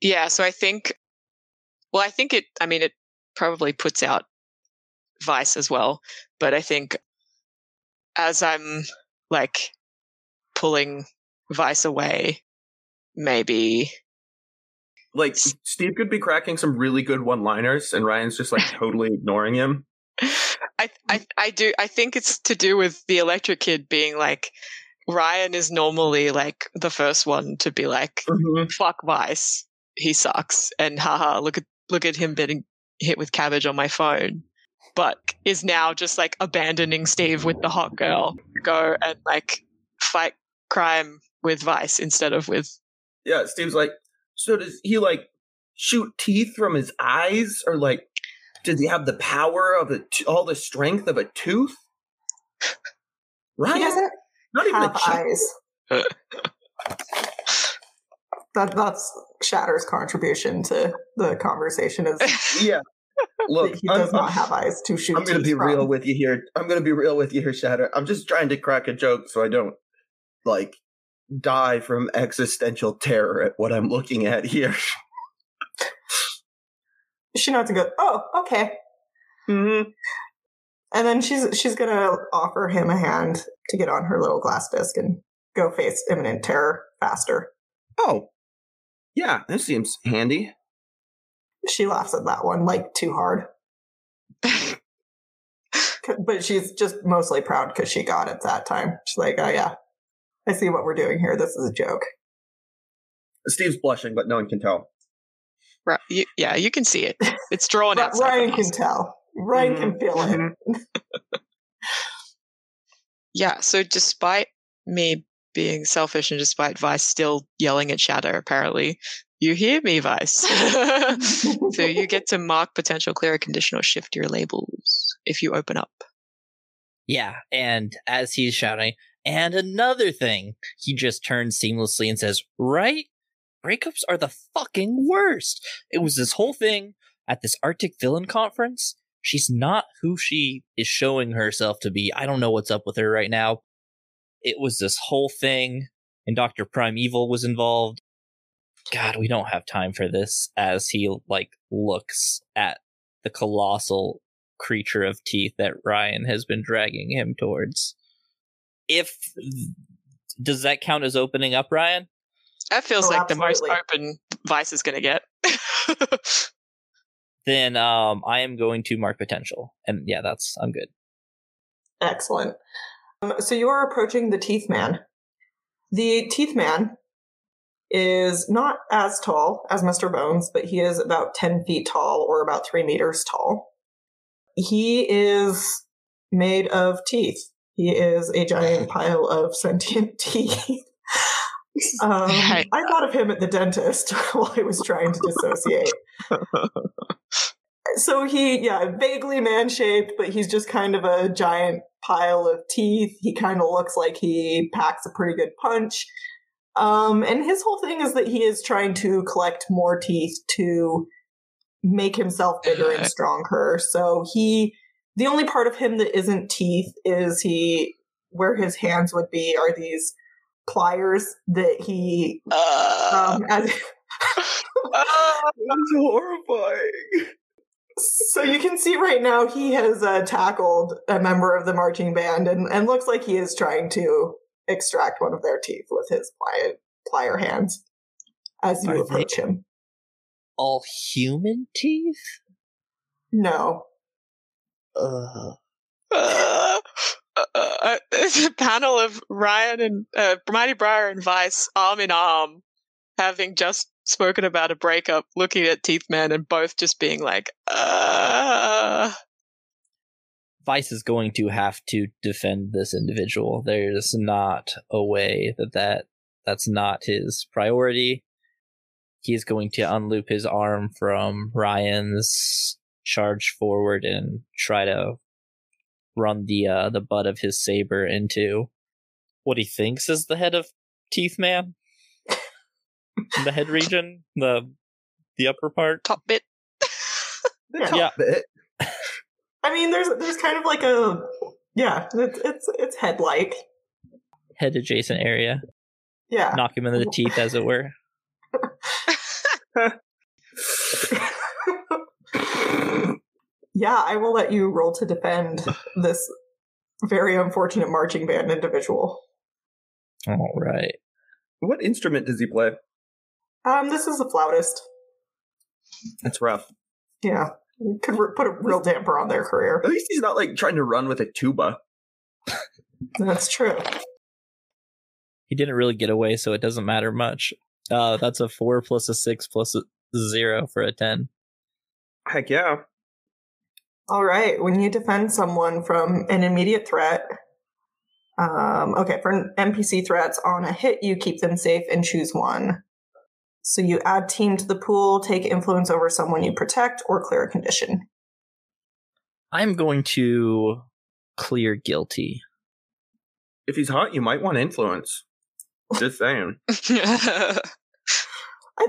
Yeah, so I think, well, I think it, I mean, it probably puts out Vice as well, but I think as I'm like pulling Vice away, maybe, Like Steve could be cracking some really good one-liners, and Ryan's just like totally ignoring him. I, I, I do, I think it's to do with the electric kid being like, Ryan is normally like the first one to be like, mm-hmm. fuck Vice, he sucks, and haha, look at look at him getting hit with cabbage on my phone. But is now just like abandoning Steve with the hot girl, go and like fight crime with Vice instead of with Yeah, Steve's like, so does he like shoot teeth from his eyes, or like does he have the power of a t- all the strength of a tooth? Doesn't not even have eyes. that that's Shatter's contribution to the conversation is Yeah. Look, he I'm, does not have eyes to shoot. I'm going to be from. real with you here. I'm going to be real with you here, Shatter. I'm just trying to crack a joke so I don't like die from existential terror at what I'm looking at here. She nods and goes, "Oh, okay." Mm-hmm. And then she's she's gonna offer him a hand to get on her little glass disc and go face imminent terror faster. Oh, yeah, this seems handy. She laughs at that one like too hard, but she's just mostly proud because she got it that time. She's like, "Oh yeah, I see what we're doing here. This is a joke." Steve's blushing, but no one can tell. Ri- you, yeah, you can see it. It's drawn But out. Ryan can tell. Ryan can feel it. Mhm. Yeah, so despite me being selfish and despite Vice still yelling at Shatter, apparently, you hear me, Vice. so you get to mark potential clear a condition or shift your labels if you open up. Yeah, and as he's shouting, and another thing, he just turns seamlessly and says, Right? Breakups are the fucking worst. It was this whole thing at this Arctic villain conference. She's not who she is showing herself to be. I don't know what's up with her right now. It was this whole thing, and Dr. Primeval was involved. God, we don't have time for this as he, like, looks at the colossal creature of teeth that Ryan has been dragging him towards. If does that count as opening up, Ryan? That feels Oh, like the most open Vice is going to get. Then um, I am going to mark potential, and yeah, that's I'm good. Excellent. Um, so you are approaching the Teeth Man. The Teeth Man is not as tall as Mr. Bones, but he is about 10 feet tall or about three meters tall. He is made of teeth. He is a giant pile of sentient teeth. Um, I thought of him at the dentist while I was trying to dissociate. so he, yeah, vaguely man shaped, but he's just kind of a giant pile of teeth. He kind of looks like he packs a pretty good punch. Um, and his whole thing is that he is trying to collect more teeth to make himself bigger and stronger. So he, the only part of him that isn't teeth is he, where his hands would be, are these pliers that he, Uh, um, as, uh, That's horrifying. So you can see right now he has uh, tackled a member of the marching band and, and looks like he is trying to extract one of their teeth with his plier, plier hands as you Are approach him. All human teeth? No. Uh, uh, uh, there's a panel of Ryan and uh, Mighty Briar and Vice arm in arm, having just spoken about a breakup, looking at Teeth Man and both just being like, uh, Vice is going to have to defend this individual. There's not a way that, that that's not his priority. He's going to unloop his arm from Ryan's charge forward and try to run the uh, the butt of his saber into what he thinks is the head of Teeth Man. the head region, the the upper part. top bit. Yeah. Yeah. Bit. I mean, there's there's kind of like a yeah, it's it's it's head like head adjacent area. yeah. Knock him in the teeth, as it were. yeah, I will let you roll to defend this very unfortunate marching band individual. All right. What instrument does he play? Um, this is a flautist. That's rough. Yeah, could re- put a real damper on their career. At least he's not like trying to run with a tuba. That's true. He didn't really get away, so it doesn't matter much. Uh, that's a four plus a six plus a zero for a ten. Heck yeah. All right. When you defend someone from an immediate threat, um, okay, for NPC threats on a hit, you keep them safe and choose one. So you add team to the pool, take influence over someone you protect, or clear a condition. I'm going to clear guilty. If he's hot, you might want influence. Just saying. I,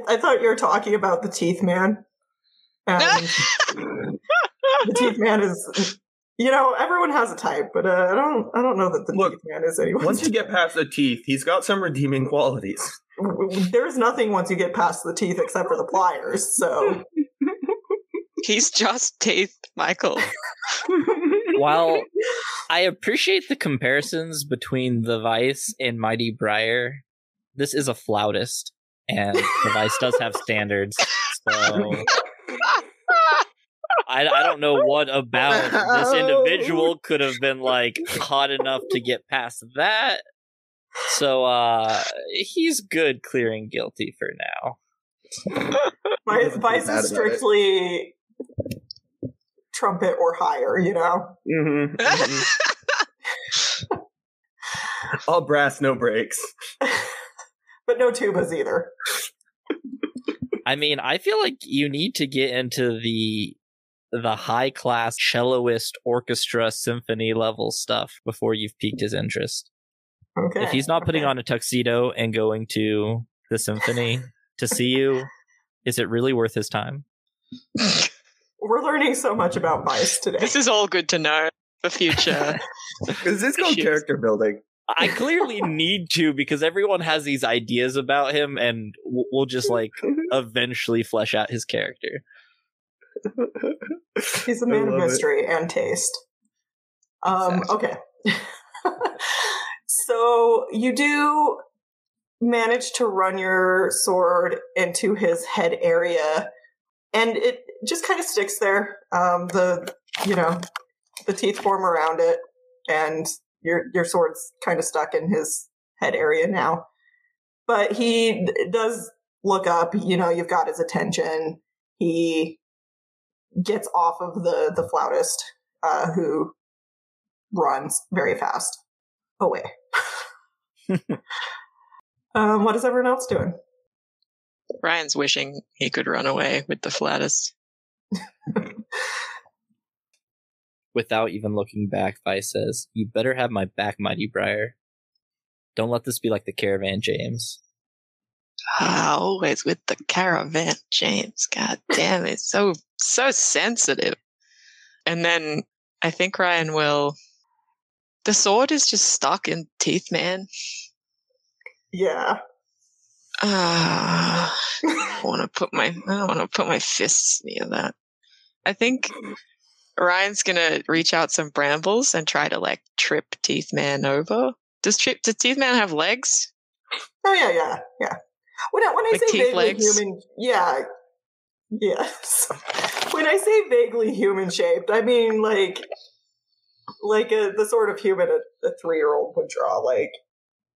I thought you were talking about the teeth man. And the teeth man is, you know, everyone has a type, but uh, I don't, I don't know that the Look, teeth man is anyone. Once you get past the teeth, he's got some redeeming qualities. There's nothing once you get past the teeth except for the pliers. So He's just teeth, Michael. While I appreciate the comparisons between the Vice and Mighty Briar, this is a flautist, and the Vice does have standards. So I, I don't know what about this individual could have been like hot enough to get past that. So uh he's good clearing guilty for now. Vice, doesn't Vice is about it. strictly trumpet or higher, you know? Mhm, mhm. All brass, no breaks. but no tubas either. I mean, I feel like you need to get into the the high class celloist orchestra symphony level stuff before you've piqued his interest. Okay. If he's not putting okay. on a tuxedo and going to the symphony to see you, is it really worth his time? We're learning so much about Vice today. this is all good to know for future. Is this called character building? I clearly need to because everyone has these ideas about him, and we'll just like eventually flesh out his character. He's a man of love it. mystery and taste. Um, okay. so you do manage to run your sword into his head area, and it just kind of sticks there. Um, the you know the teeth form around it, and your your sword's kind of stuck in his head area now. but he does look up. You know, you've got his attention. He gets off of the the flautist, uh, who runs very fast away. um, what is everyone else doing? Ryan's wishing he could run away with the flautist. Without even looking back, Vice says, You better have my back, Mighty Briar. Don't let this be like the caravan, James. Ah, always with the caravan, James. God damn it. So, so sensitive. And then I think Ryan will. The sword is just stuck in Teeth Man. Yeah. Ah, I want to put my I don't want to put my fists near that. I think Ryan's gonna reach out some brambles and try to like trip Teeth Man over. Does trip does Teeth Man have legs? Oh yeah, yeah, yeah. When I, when I Like say vaguely legs? human, yeah, yes. when I say vaguely human shaped, I mean like like a, the sort of human a, a three year old would draw. Like,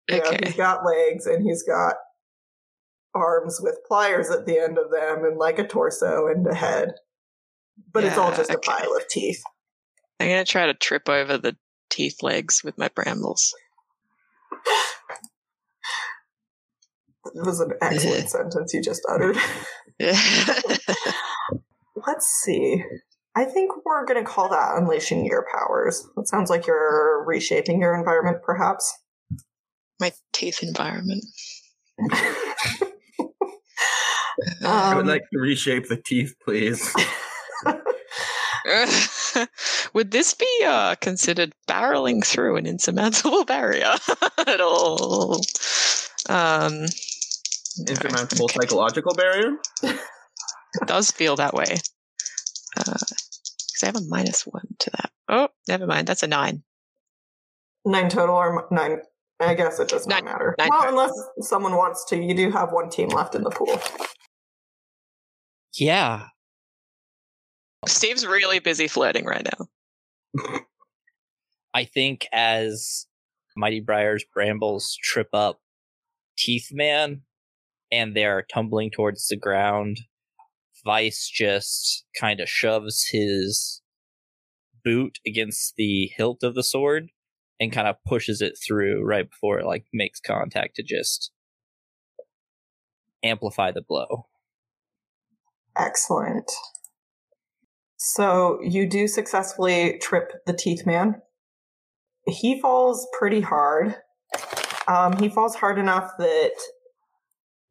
you know, Okay. he's got legs and he's got arms with pliers at the end of them, and like a torso and a head. But it's all Yeah, just a pile of teeth. I'm gonna try to trip over the teeth legs with my brambles. It was an excellent sentence you just uttered. Let's see. I think we're going to call that unleashing your powers. It sounds like you're reshaping your environment, perhaps. my teeth environment. I would Um, like to reshape the teeth, please. Would this be uh, considered barreling through an insurmountable barrier at all? Um, no, Insurmountable okay. psychological barrier. It does feel that way. Uh, because I have a minus one to that. Oh, never mind. That's a nine. nine total or nine? I guess it does not Nine- matter. nine well, total. unless someone wants to. You do have one team left in the pool. Yeah. Steve's really busy flirting right now. I think as Mighty Briar's brambles trip up Teeth Man and they're tumbling towards the ground, Vice just kind of shoves his boot against the hilt of the sword and kind of pushes it through right before it like makes contact to just amplify the blow. Excellent. So you do successfully trip the teeth man. He falls pretty hard. Um, he falls hard enough that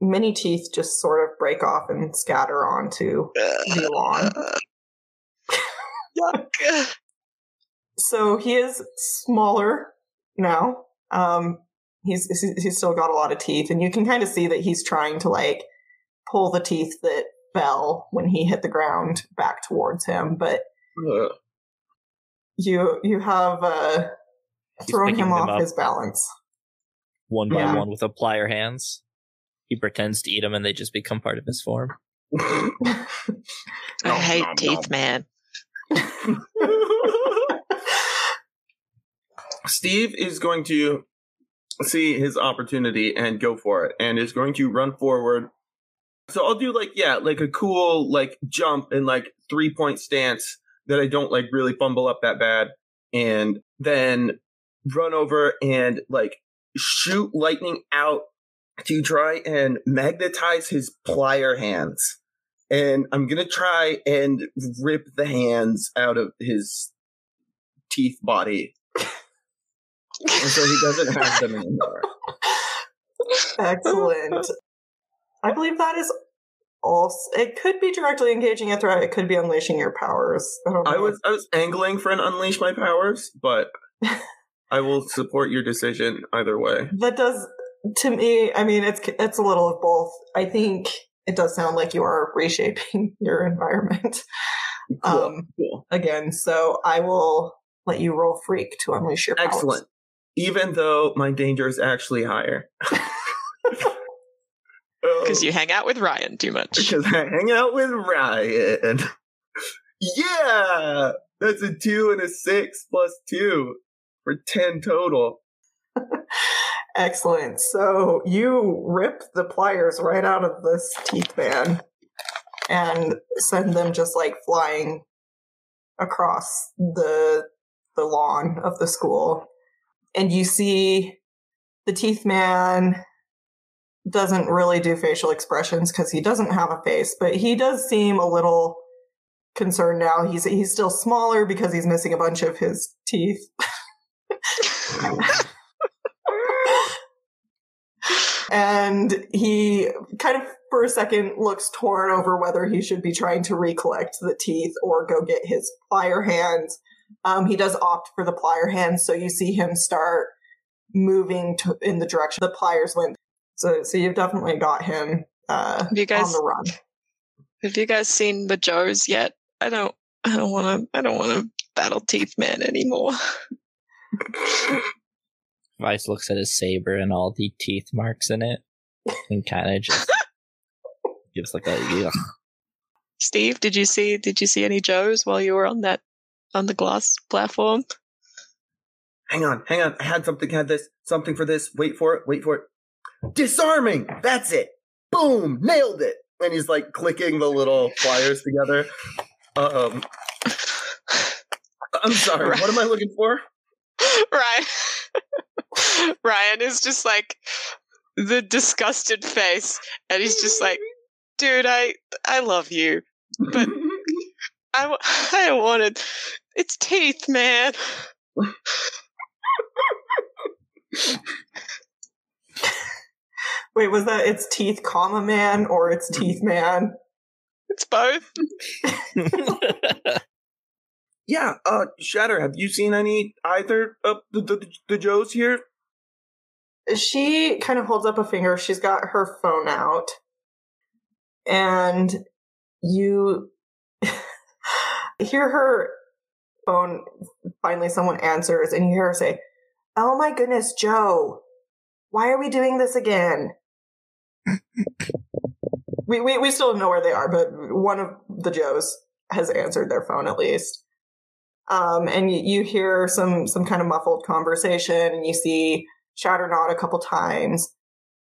many teeth just sort of break off and scatter onto the lawn. Yuck. So he is smaller now. Um, he's he's he's still got a lot of teeth, and you can kind of see that he's trying to like pull the teeth that fell when he hit the ground back towards him. But Ugh. you you have uh, He's thrown him off his balance. One by Yeah. one with a plier hands. He pretends to eat them and they just become part of his form. I Nom, hate nom, teeth, man. Steve is going to see his opportunity and go for it, and is going to run forward. So I'll do like yeah, like a cool like jump and like three point stance that I don't like really fumble up that bad, and then run over and like shoot lightning out to try and magnetize his plier hands. And I'm gonna try and rip the hands out of his teeth body so he doesn't have them anymore. Excellent. I believe that is also. It could be directly engaging a threat. It could be unleashing your powers. I don't know. I was I was angling for an unleash my powers, but I will support your decision either way. That does to me. I mean, it's it's a little of both. I think it does sound like you are reshaping your environment Cool. um, cool. again. So I will let you roll freak to unleash your powers. Excellent. Even though my danger is actually higher. Because you hang out with Ryan too much. because I hang out with Ryan. yeah, that's a two and a six plus two for ten total. Excellent. So you rip the pliers right out of this teeth man and send them just like flying across the the lawn of the school. And you see the teeth man doesn't really do facial expressions because he doesn't have a face, but he does seem a little concerned now. He's he's still smaller because he's missing a bunch of his teeth. and he kind of for a second looks torn over whether he should be trying to recollect the teeth or go get his plier hands. Um, he does opt for the plier hands, so you see him start moving to, in the direction the pliers went. So, so you've definitely got him uh, Have you guys on the run. have you guys seen the Joes yet? I don't I don't wanna I don't wanna battle Teeth Man anymore. Vice looks at his saber and all the teeth marks in it, and kind of just gives like a yeah. Steve, did you see did you see any Joes while you were on that on the glass platform? Hang on, hang on. I had something, had this, something for this. Wait for it, wait for it. Disarming! That's it! Boom! Nailed it! And he's like clicking the little flyers together. Um, I'm sorry, what am I looking for? Ryan Ryan is just like the disgusted face and he's just like dude I I love you but I I wanted it's teeth man. Wait, was that it's teeth comma man or it's teeth man? it's both Yeah, uh, Shatter, have you seen any either of the, the, the Joes here? She kind of holds up a finger. She's got her phone out. And you hear her phone. Finally, someone answers, and you hear her say, Oh my goodness, Joe, why are we doing this again? we, we, we still don't know where they are, but one of the Joes has answered their phone at least. Um, and you, you hear some some kind of muffled conversation, and you see Shatter nod a couple times,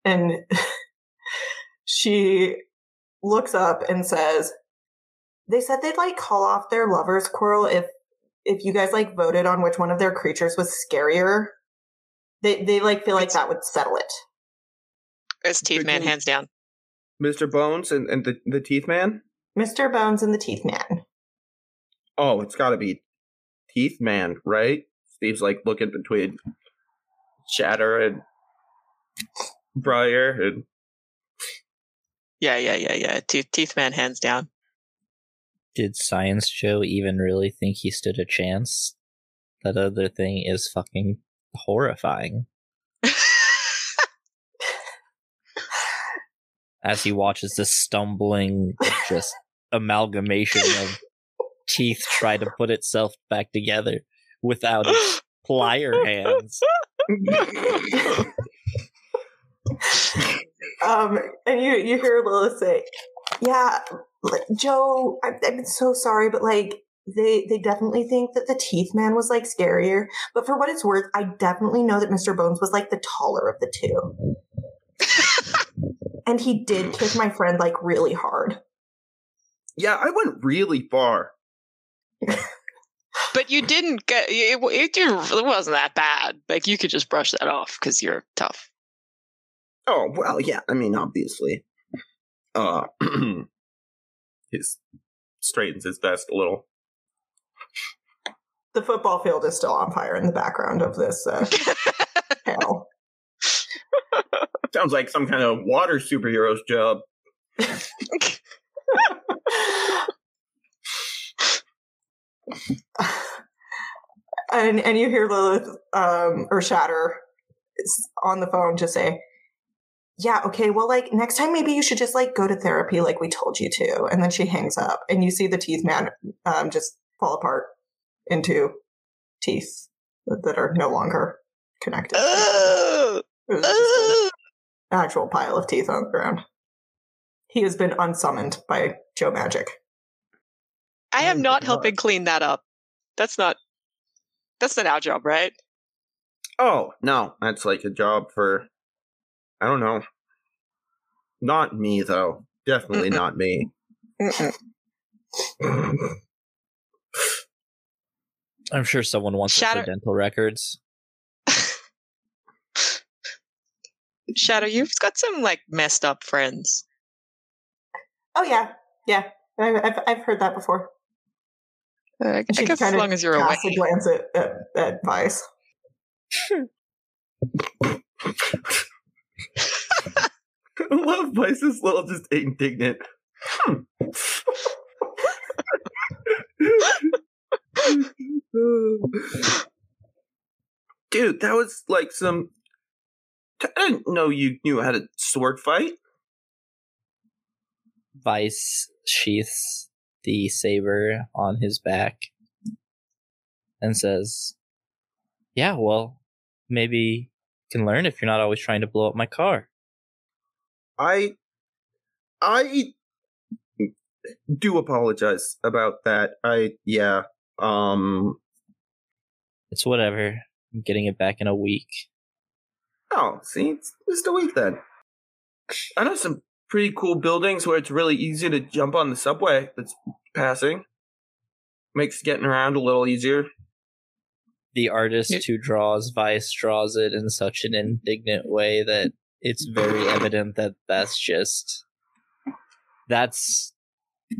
and she looks up and says, "They said they'd like call off their lovers' quarrel if if you guys like voted on which one of their creatures was scarier. They they like feel like It's- that would settle it." it's teeth man hands down Mr. Bones and, and the, the Teeth Man? Mr. Bones and the Teeth Man. Oh, it's gotta be Teeth Man, right? Steve's like looking between Shatter and Briar and yeah yeah yeah yeah teeth teeth man hands down Did Science Joe even really think he stood a chance? That other thing is fucking horrifying. As he watches this stumbling, just amalgamation of teeth try to put itself back together without its plier hands. Um, and you you hear Lilith say, "Yeah, Joe, I, I'm so sorry, but like." They they definitely think that the teeth man was like scarier, but for what it's worth, I definitely know that Mr. Bones was like the taller of the two. and he did kick my friend like really hard. Yeah, I went really far. But you didn't get it, it, didn't- it wasn't that bad like you could just brush that off because you're tough Oh, well, yeah, I mean, obviously. Uh, his straightens his vest a little. The football field is still on fire in the background of this uh, panel. Sounds like some kind of water superhero's job. and and you hear Lilith um, or Shatter on the phone just say, "Yeah, okay, well, like next time maybe you should just like go to therapy, like we told you to." And then she hangs up, and you see the teeth man um, just fall apart into teeth that are no longer connected. Ugh. It was just Ugh. an actual pile of teeth on the ground. He has been unsummoned by Joe Magic. I am my not helping clean that up that's not that's not our job right Oh, no, that's like a job for, I don't know. Not me, though. Definitely Mm-mm. not me. I'm sure someone wants it Shatter- for dental records. Shatter, you've got some like messed up friends. Oh yeah, yeah. I- I've I've heard that before. Uh, I, I She guess as kinda long as you're away. A glance at, at, at Vice. I love Vice's little just indignant. Hmm. Dude, that was like some. I didn't know you knew how to sword fight. Vice sheaths the saber on his back and says, Yeah, well, maybe you can learn if you're not always trying to blow up my car. I, I do apologize about that. I yeah. Um. It's whatever. I'm getting it back in a week. Oh, see, it's just a week then. I know some pretty cool buildings where it's really easy to jump on the subway that's passing. Makes getting around a little easier. The artist Yeah. who draws Vice draws it in such an indignant way that it's very evident that that's just. That's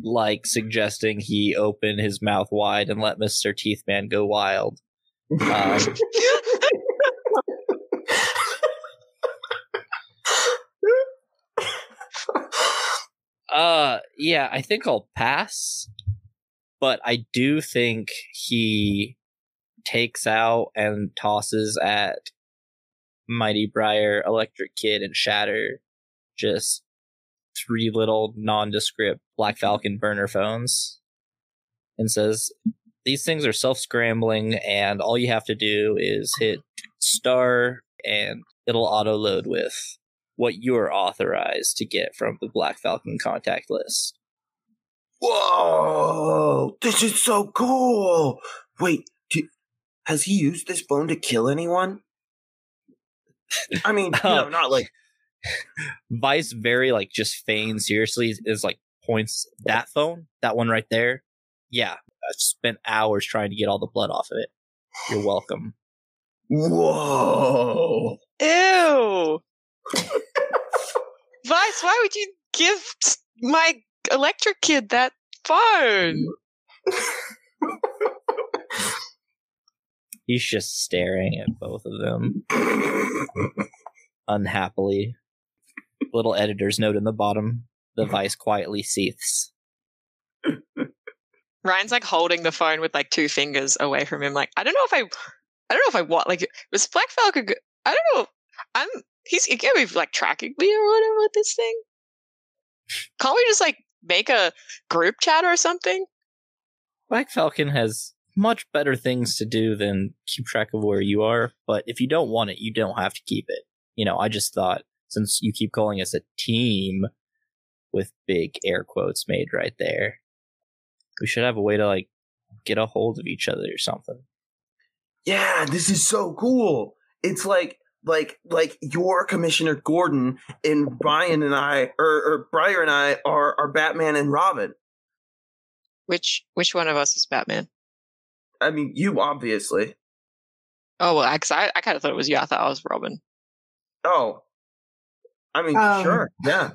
like suggesting he open his mouth wide and let Mr. Teethman go wild. Um, Uh, yeah, I think I'll pass. But I do think he takes out and tosses at Mighty Briar, Electric Kid, and Shatter just three little nondescript Black Falcon burner phones and says, These things are self scrambling, and all you have to do is hit star and it'll auto load with what you're authorized to get from the Black Falcon contact list. Whoa! This is so cool! Wait, do, has he used this phone to kill anyone? I mean, you know, um, not like. Vice very like just feigns seriously is like points that phone, that one right there. Yeah, I spent hours trying to get all the blood off of it. You're welcome. Whoa! Ew. Vice, why would you give my electric kid that phone? He's just staring at both of them unhappily. Little editor's note in the bottom. The Vice quietly seethes. Ryan's like holding the phone with like two fingers away from him. Like, I don't know if I, I don't know if I want like was Black Falcon. I don't know. I'm he's he can't be like tracking me or whatever with this thing. Can't we just like make a group chat or something? Black Falcon has much better things to do than keep track of where you are, but if you don't want it, you don't have to keep it. You know, I just thought since you keep calling us a team with big air quotes made right there, we should have a way to like get a hold of each other or something. Yeah, this is so cool. It's like like like your Commissioner Gordon and Brian and I or, or Briar and I are are Batman and Robin. Which which one of us is Batman? I mean, you obviously. Oh well, I, 'cause I, I kind of thought it was you. I thought I was Robin. Oh. I mean, Um, sure. Yeah.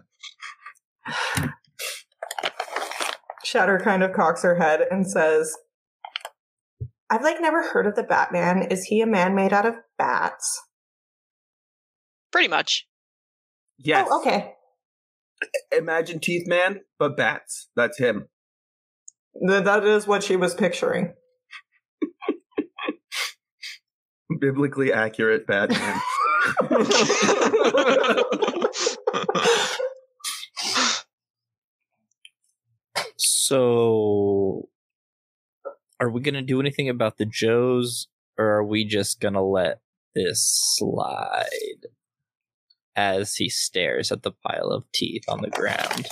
Shatter kind of cocks her head and says, I've like never heard of the Batman. Is he a man made out of bats? Pretty much. Yes. Oh, okay. Imagine Teeth Man, but bats. That's him. Th- that is what she was picturing. Biblically accurate Batman. So, are we going to do anything about the Joes, or are we just going to let this slide as he stares at the pile of teeth on the ground?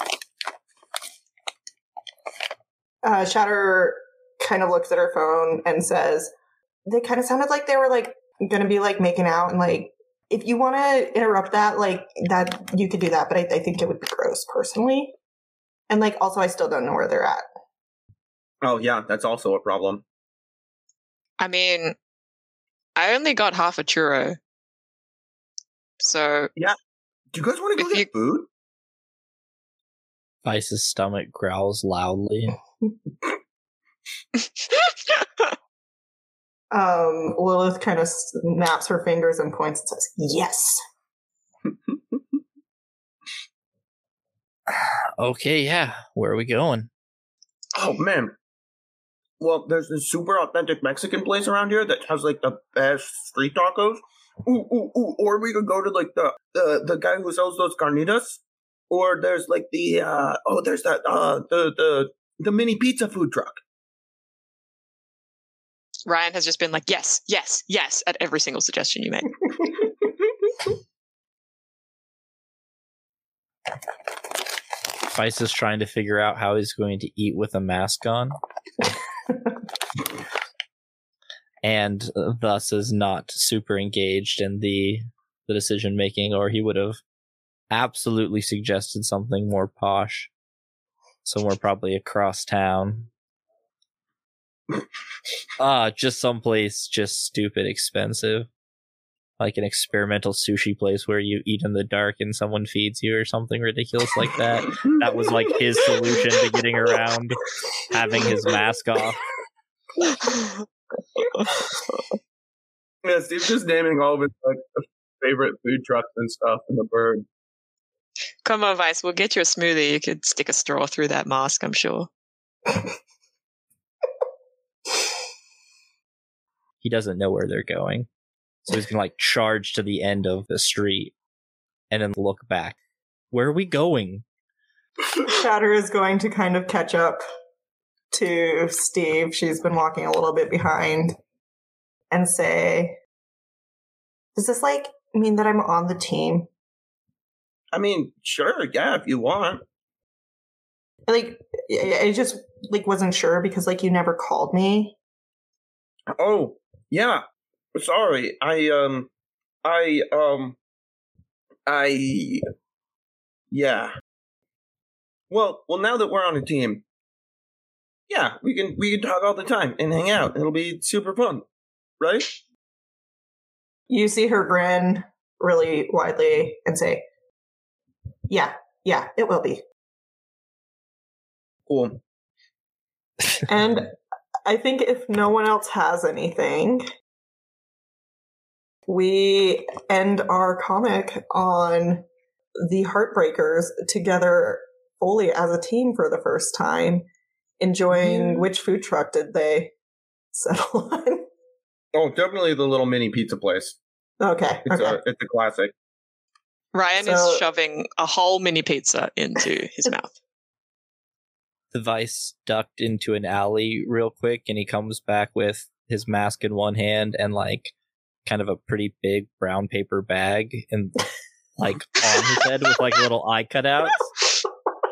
Uh, Shatter kind of looks at her phone and says, They kind of sounded like they were like gonna be like making out and like if you want to interrupt that, like that, you could do that. But I, I think it would be gross personally. And like also, I still don't know where they're at. Oh yeah, that's also a problem. I mean, I only got half a churro. So yeah, Do you guys want to go If get food? Vice's stomach growls loudly. Um, Lilith kind of snaps her fingers and points and says, "Yes." Okay, yeah. Where are we going? Oh man. Well, there's this super authentic Mexican place around here that has like the best street tacos. Ooh, ooh, ooh. Or we could go to like the the, the guy who sells those carnitas. Or there's like the uh oh there's that uh the the the mini pizza food truck. Ryan has just been like, yes, yes, yes, at every single suggestion you make. Vice is trying to figure out how he's going to eat with a mask on. and uh, thus is not super engaged in the the decision making or he would have absolutely suggested something more posh somewhere probably across town. Ah just someplace just stupid expensive. Like an experimental sushi place where you eat in the dark and someone feeds you or something ridiculous like that. That was like his solution to getting around having his mask off Yeah, Steve's just naming all of his like favorite food trucks and stuff in the bird. Come on, Vice, we'll get you a smoothie. You could stick a straw through that mask, I'm sure. he doesn't know where they're going. So he's gonna like charge to the end of the street and then look back. Where are we going? Shatter is going to kind of catch up to Steve. She's been walking a little bit behind and say, Does this like mean that I'm on the team? I mean, sure, yeah, if you want. Like, I just like wasn't sure because like you never called me. Oh, yeah. Sorry. I um I um I yeah. Well, well now that we're on a team, yeah, we can we can talk all the time and hang out. It'll be super fun. Right? You see her grin really widely and say, Yeah, yeah, it will be. Cool. And I think if no one else has anything, we end our comic on the Heartbreakers together fully as a team for the first time, enjoying Yeah. which food truck did they settle on? Oh, definitely the little mini pizza place. okay, It's okay. a it's a classic. Ryan So- is shoving a whole mini pizza into his mouth. The vice ducked into an alley real quick and he comes back with his mask in one hand and like kind of a pretty big brown paper bag and like on his head with like little eye cutouts.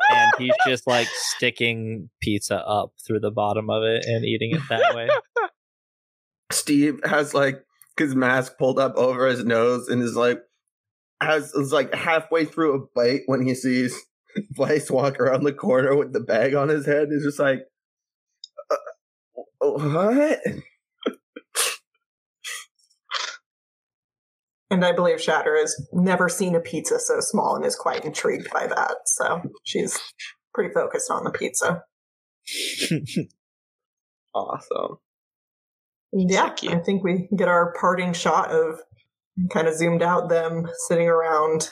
And he's just like sticking pizza up through the bottom of it and eating it that way. Steve has like his mask pulled up over his nose and is like has is like halfway through a bite when he sees Vice walk around the corner with the bag on his head. He's just like, uh, what? And I believe Shatter has never seen a pizza so small and is quite intrigued by that. So she's pretty focused on the pizza. Awesome. Yeah. I think we get our parting shot of kind of zoomed out them sitting around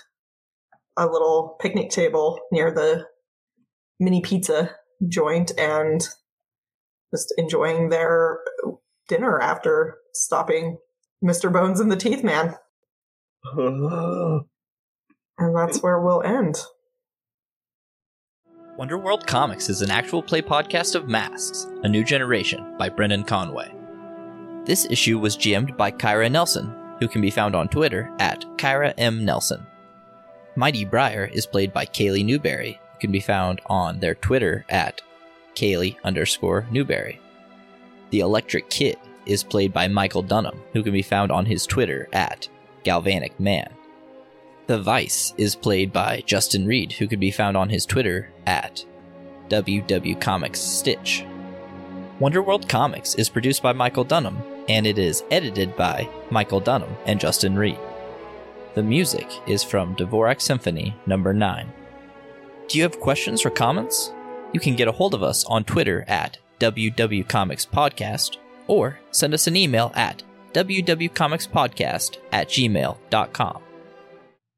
a little picnic table near the mini pizza joint and just enjoying their dinner after stopping Mr. Bones and the Teeth Man. And that's where we'll end. Wonderworld Comics is an actual play podcast of Masks, A New Generation by Brendan Conway. This issue was GM'd by Kyra Nelson, who can be found on Twitter at Kyra M. Nelson. Mighty Briar is played by Kaylee Newberry, who can be found on their Twitter at Kaylee underscore Newberry. The Electric Kid is played by Michael Dunham, who can be found on his Twitter at Galvanic Man. The Vice is played by Justin Reed, who can be found on his Twitter at WW Comics Stitch. Wonderworld Comics is produced by Michael Dunham, and it is edited by Michael Dunham and Justin Reed. The music is from Dvorak Symphony Number 9. Do you have questions or comments? You can get a hold of us on Twitter at WW Comics Podcast or send us an email at wwwcomicspodcast at gmail.com.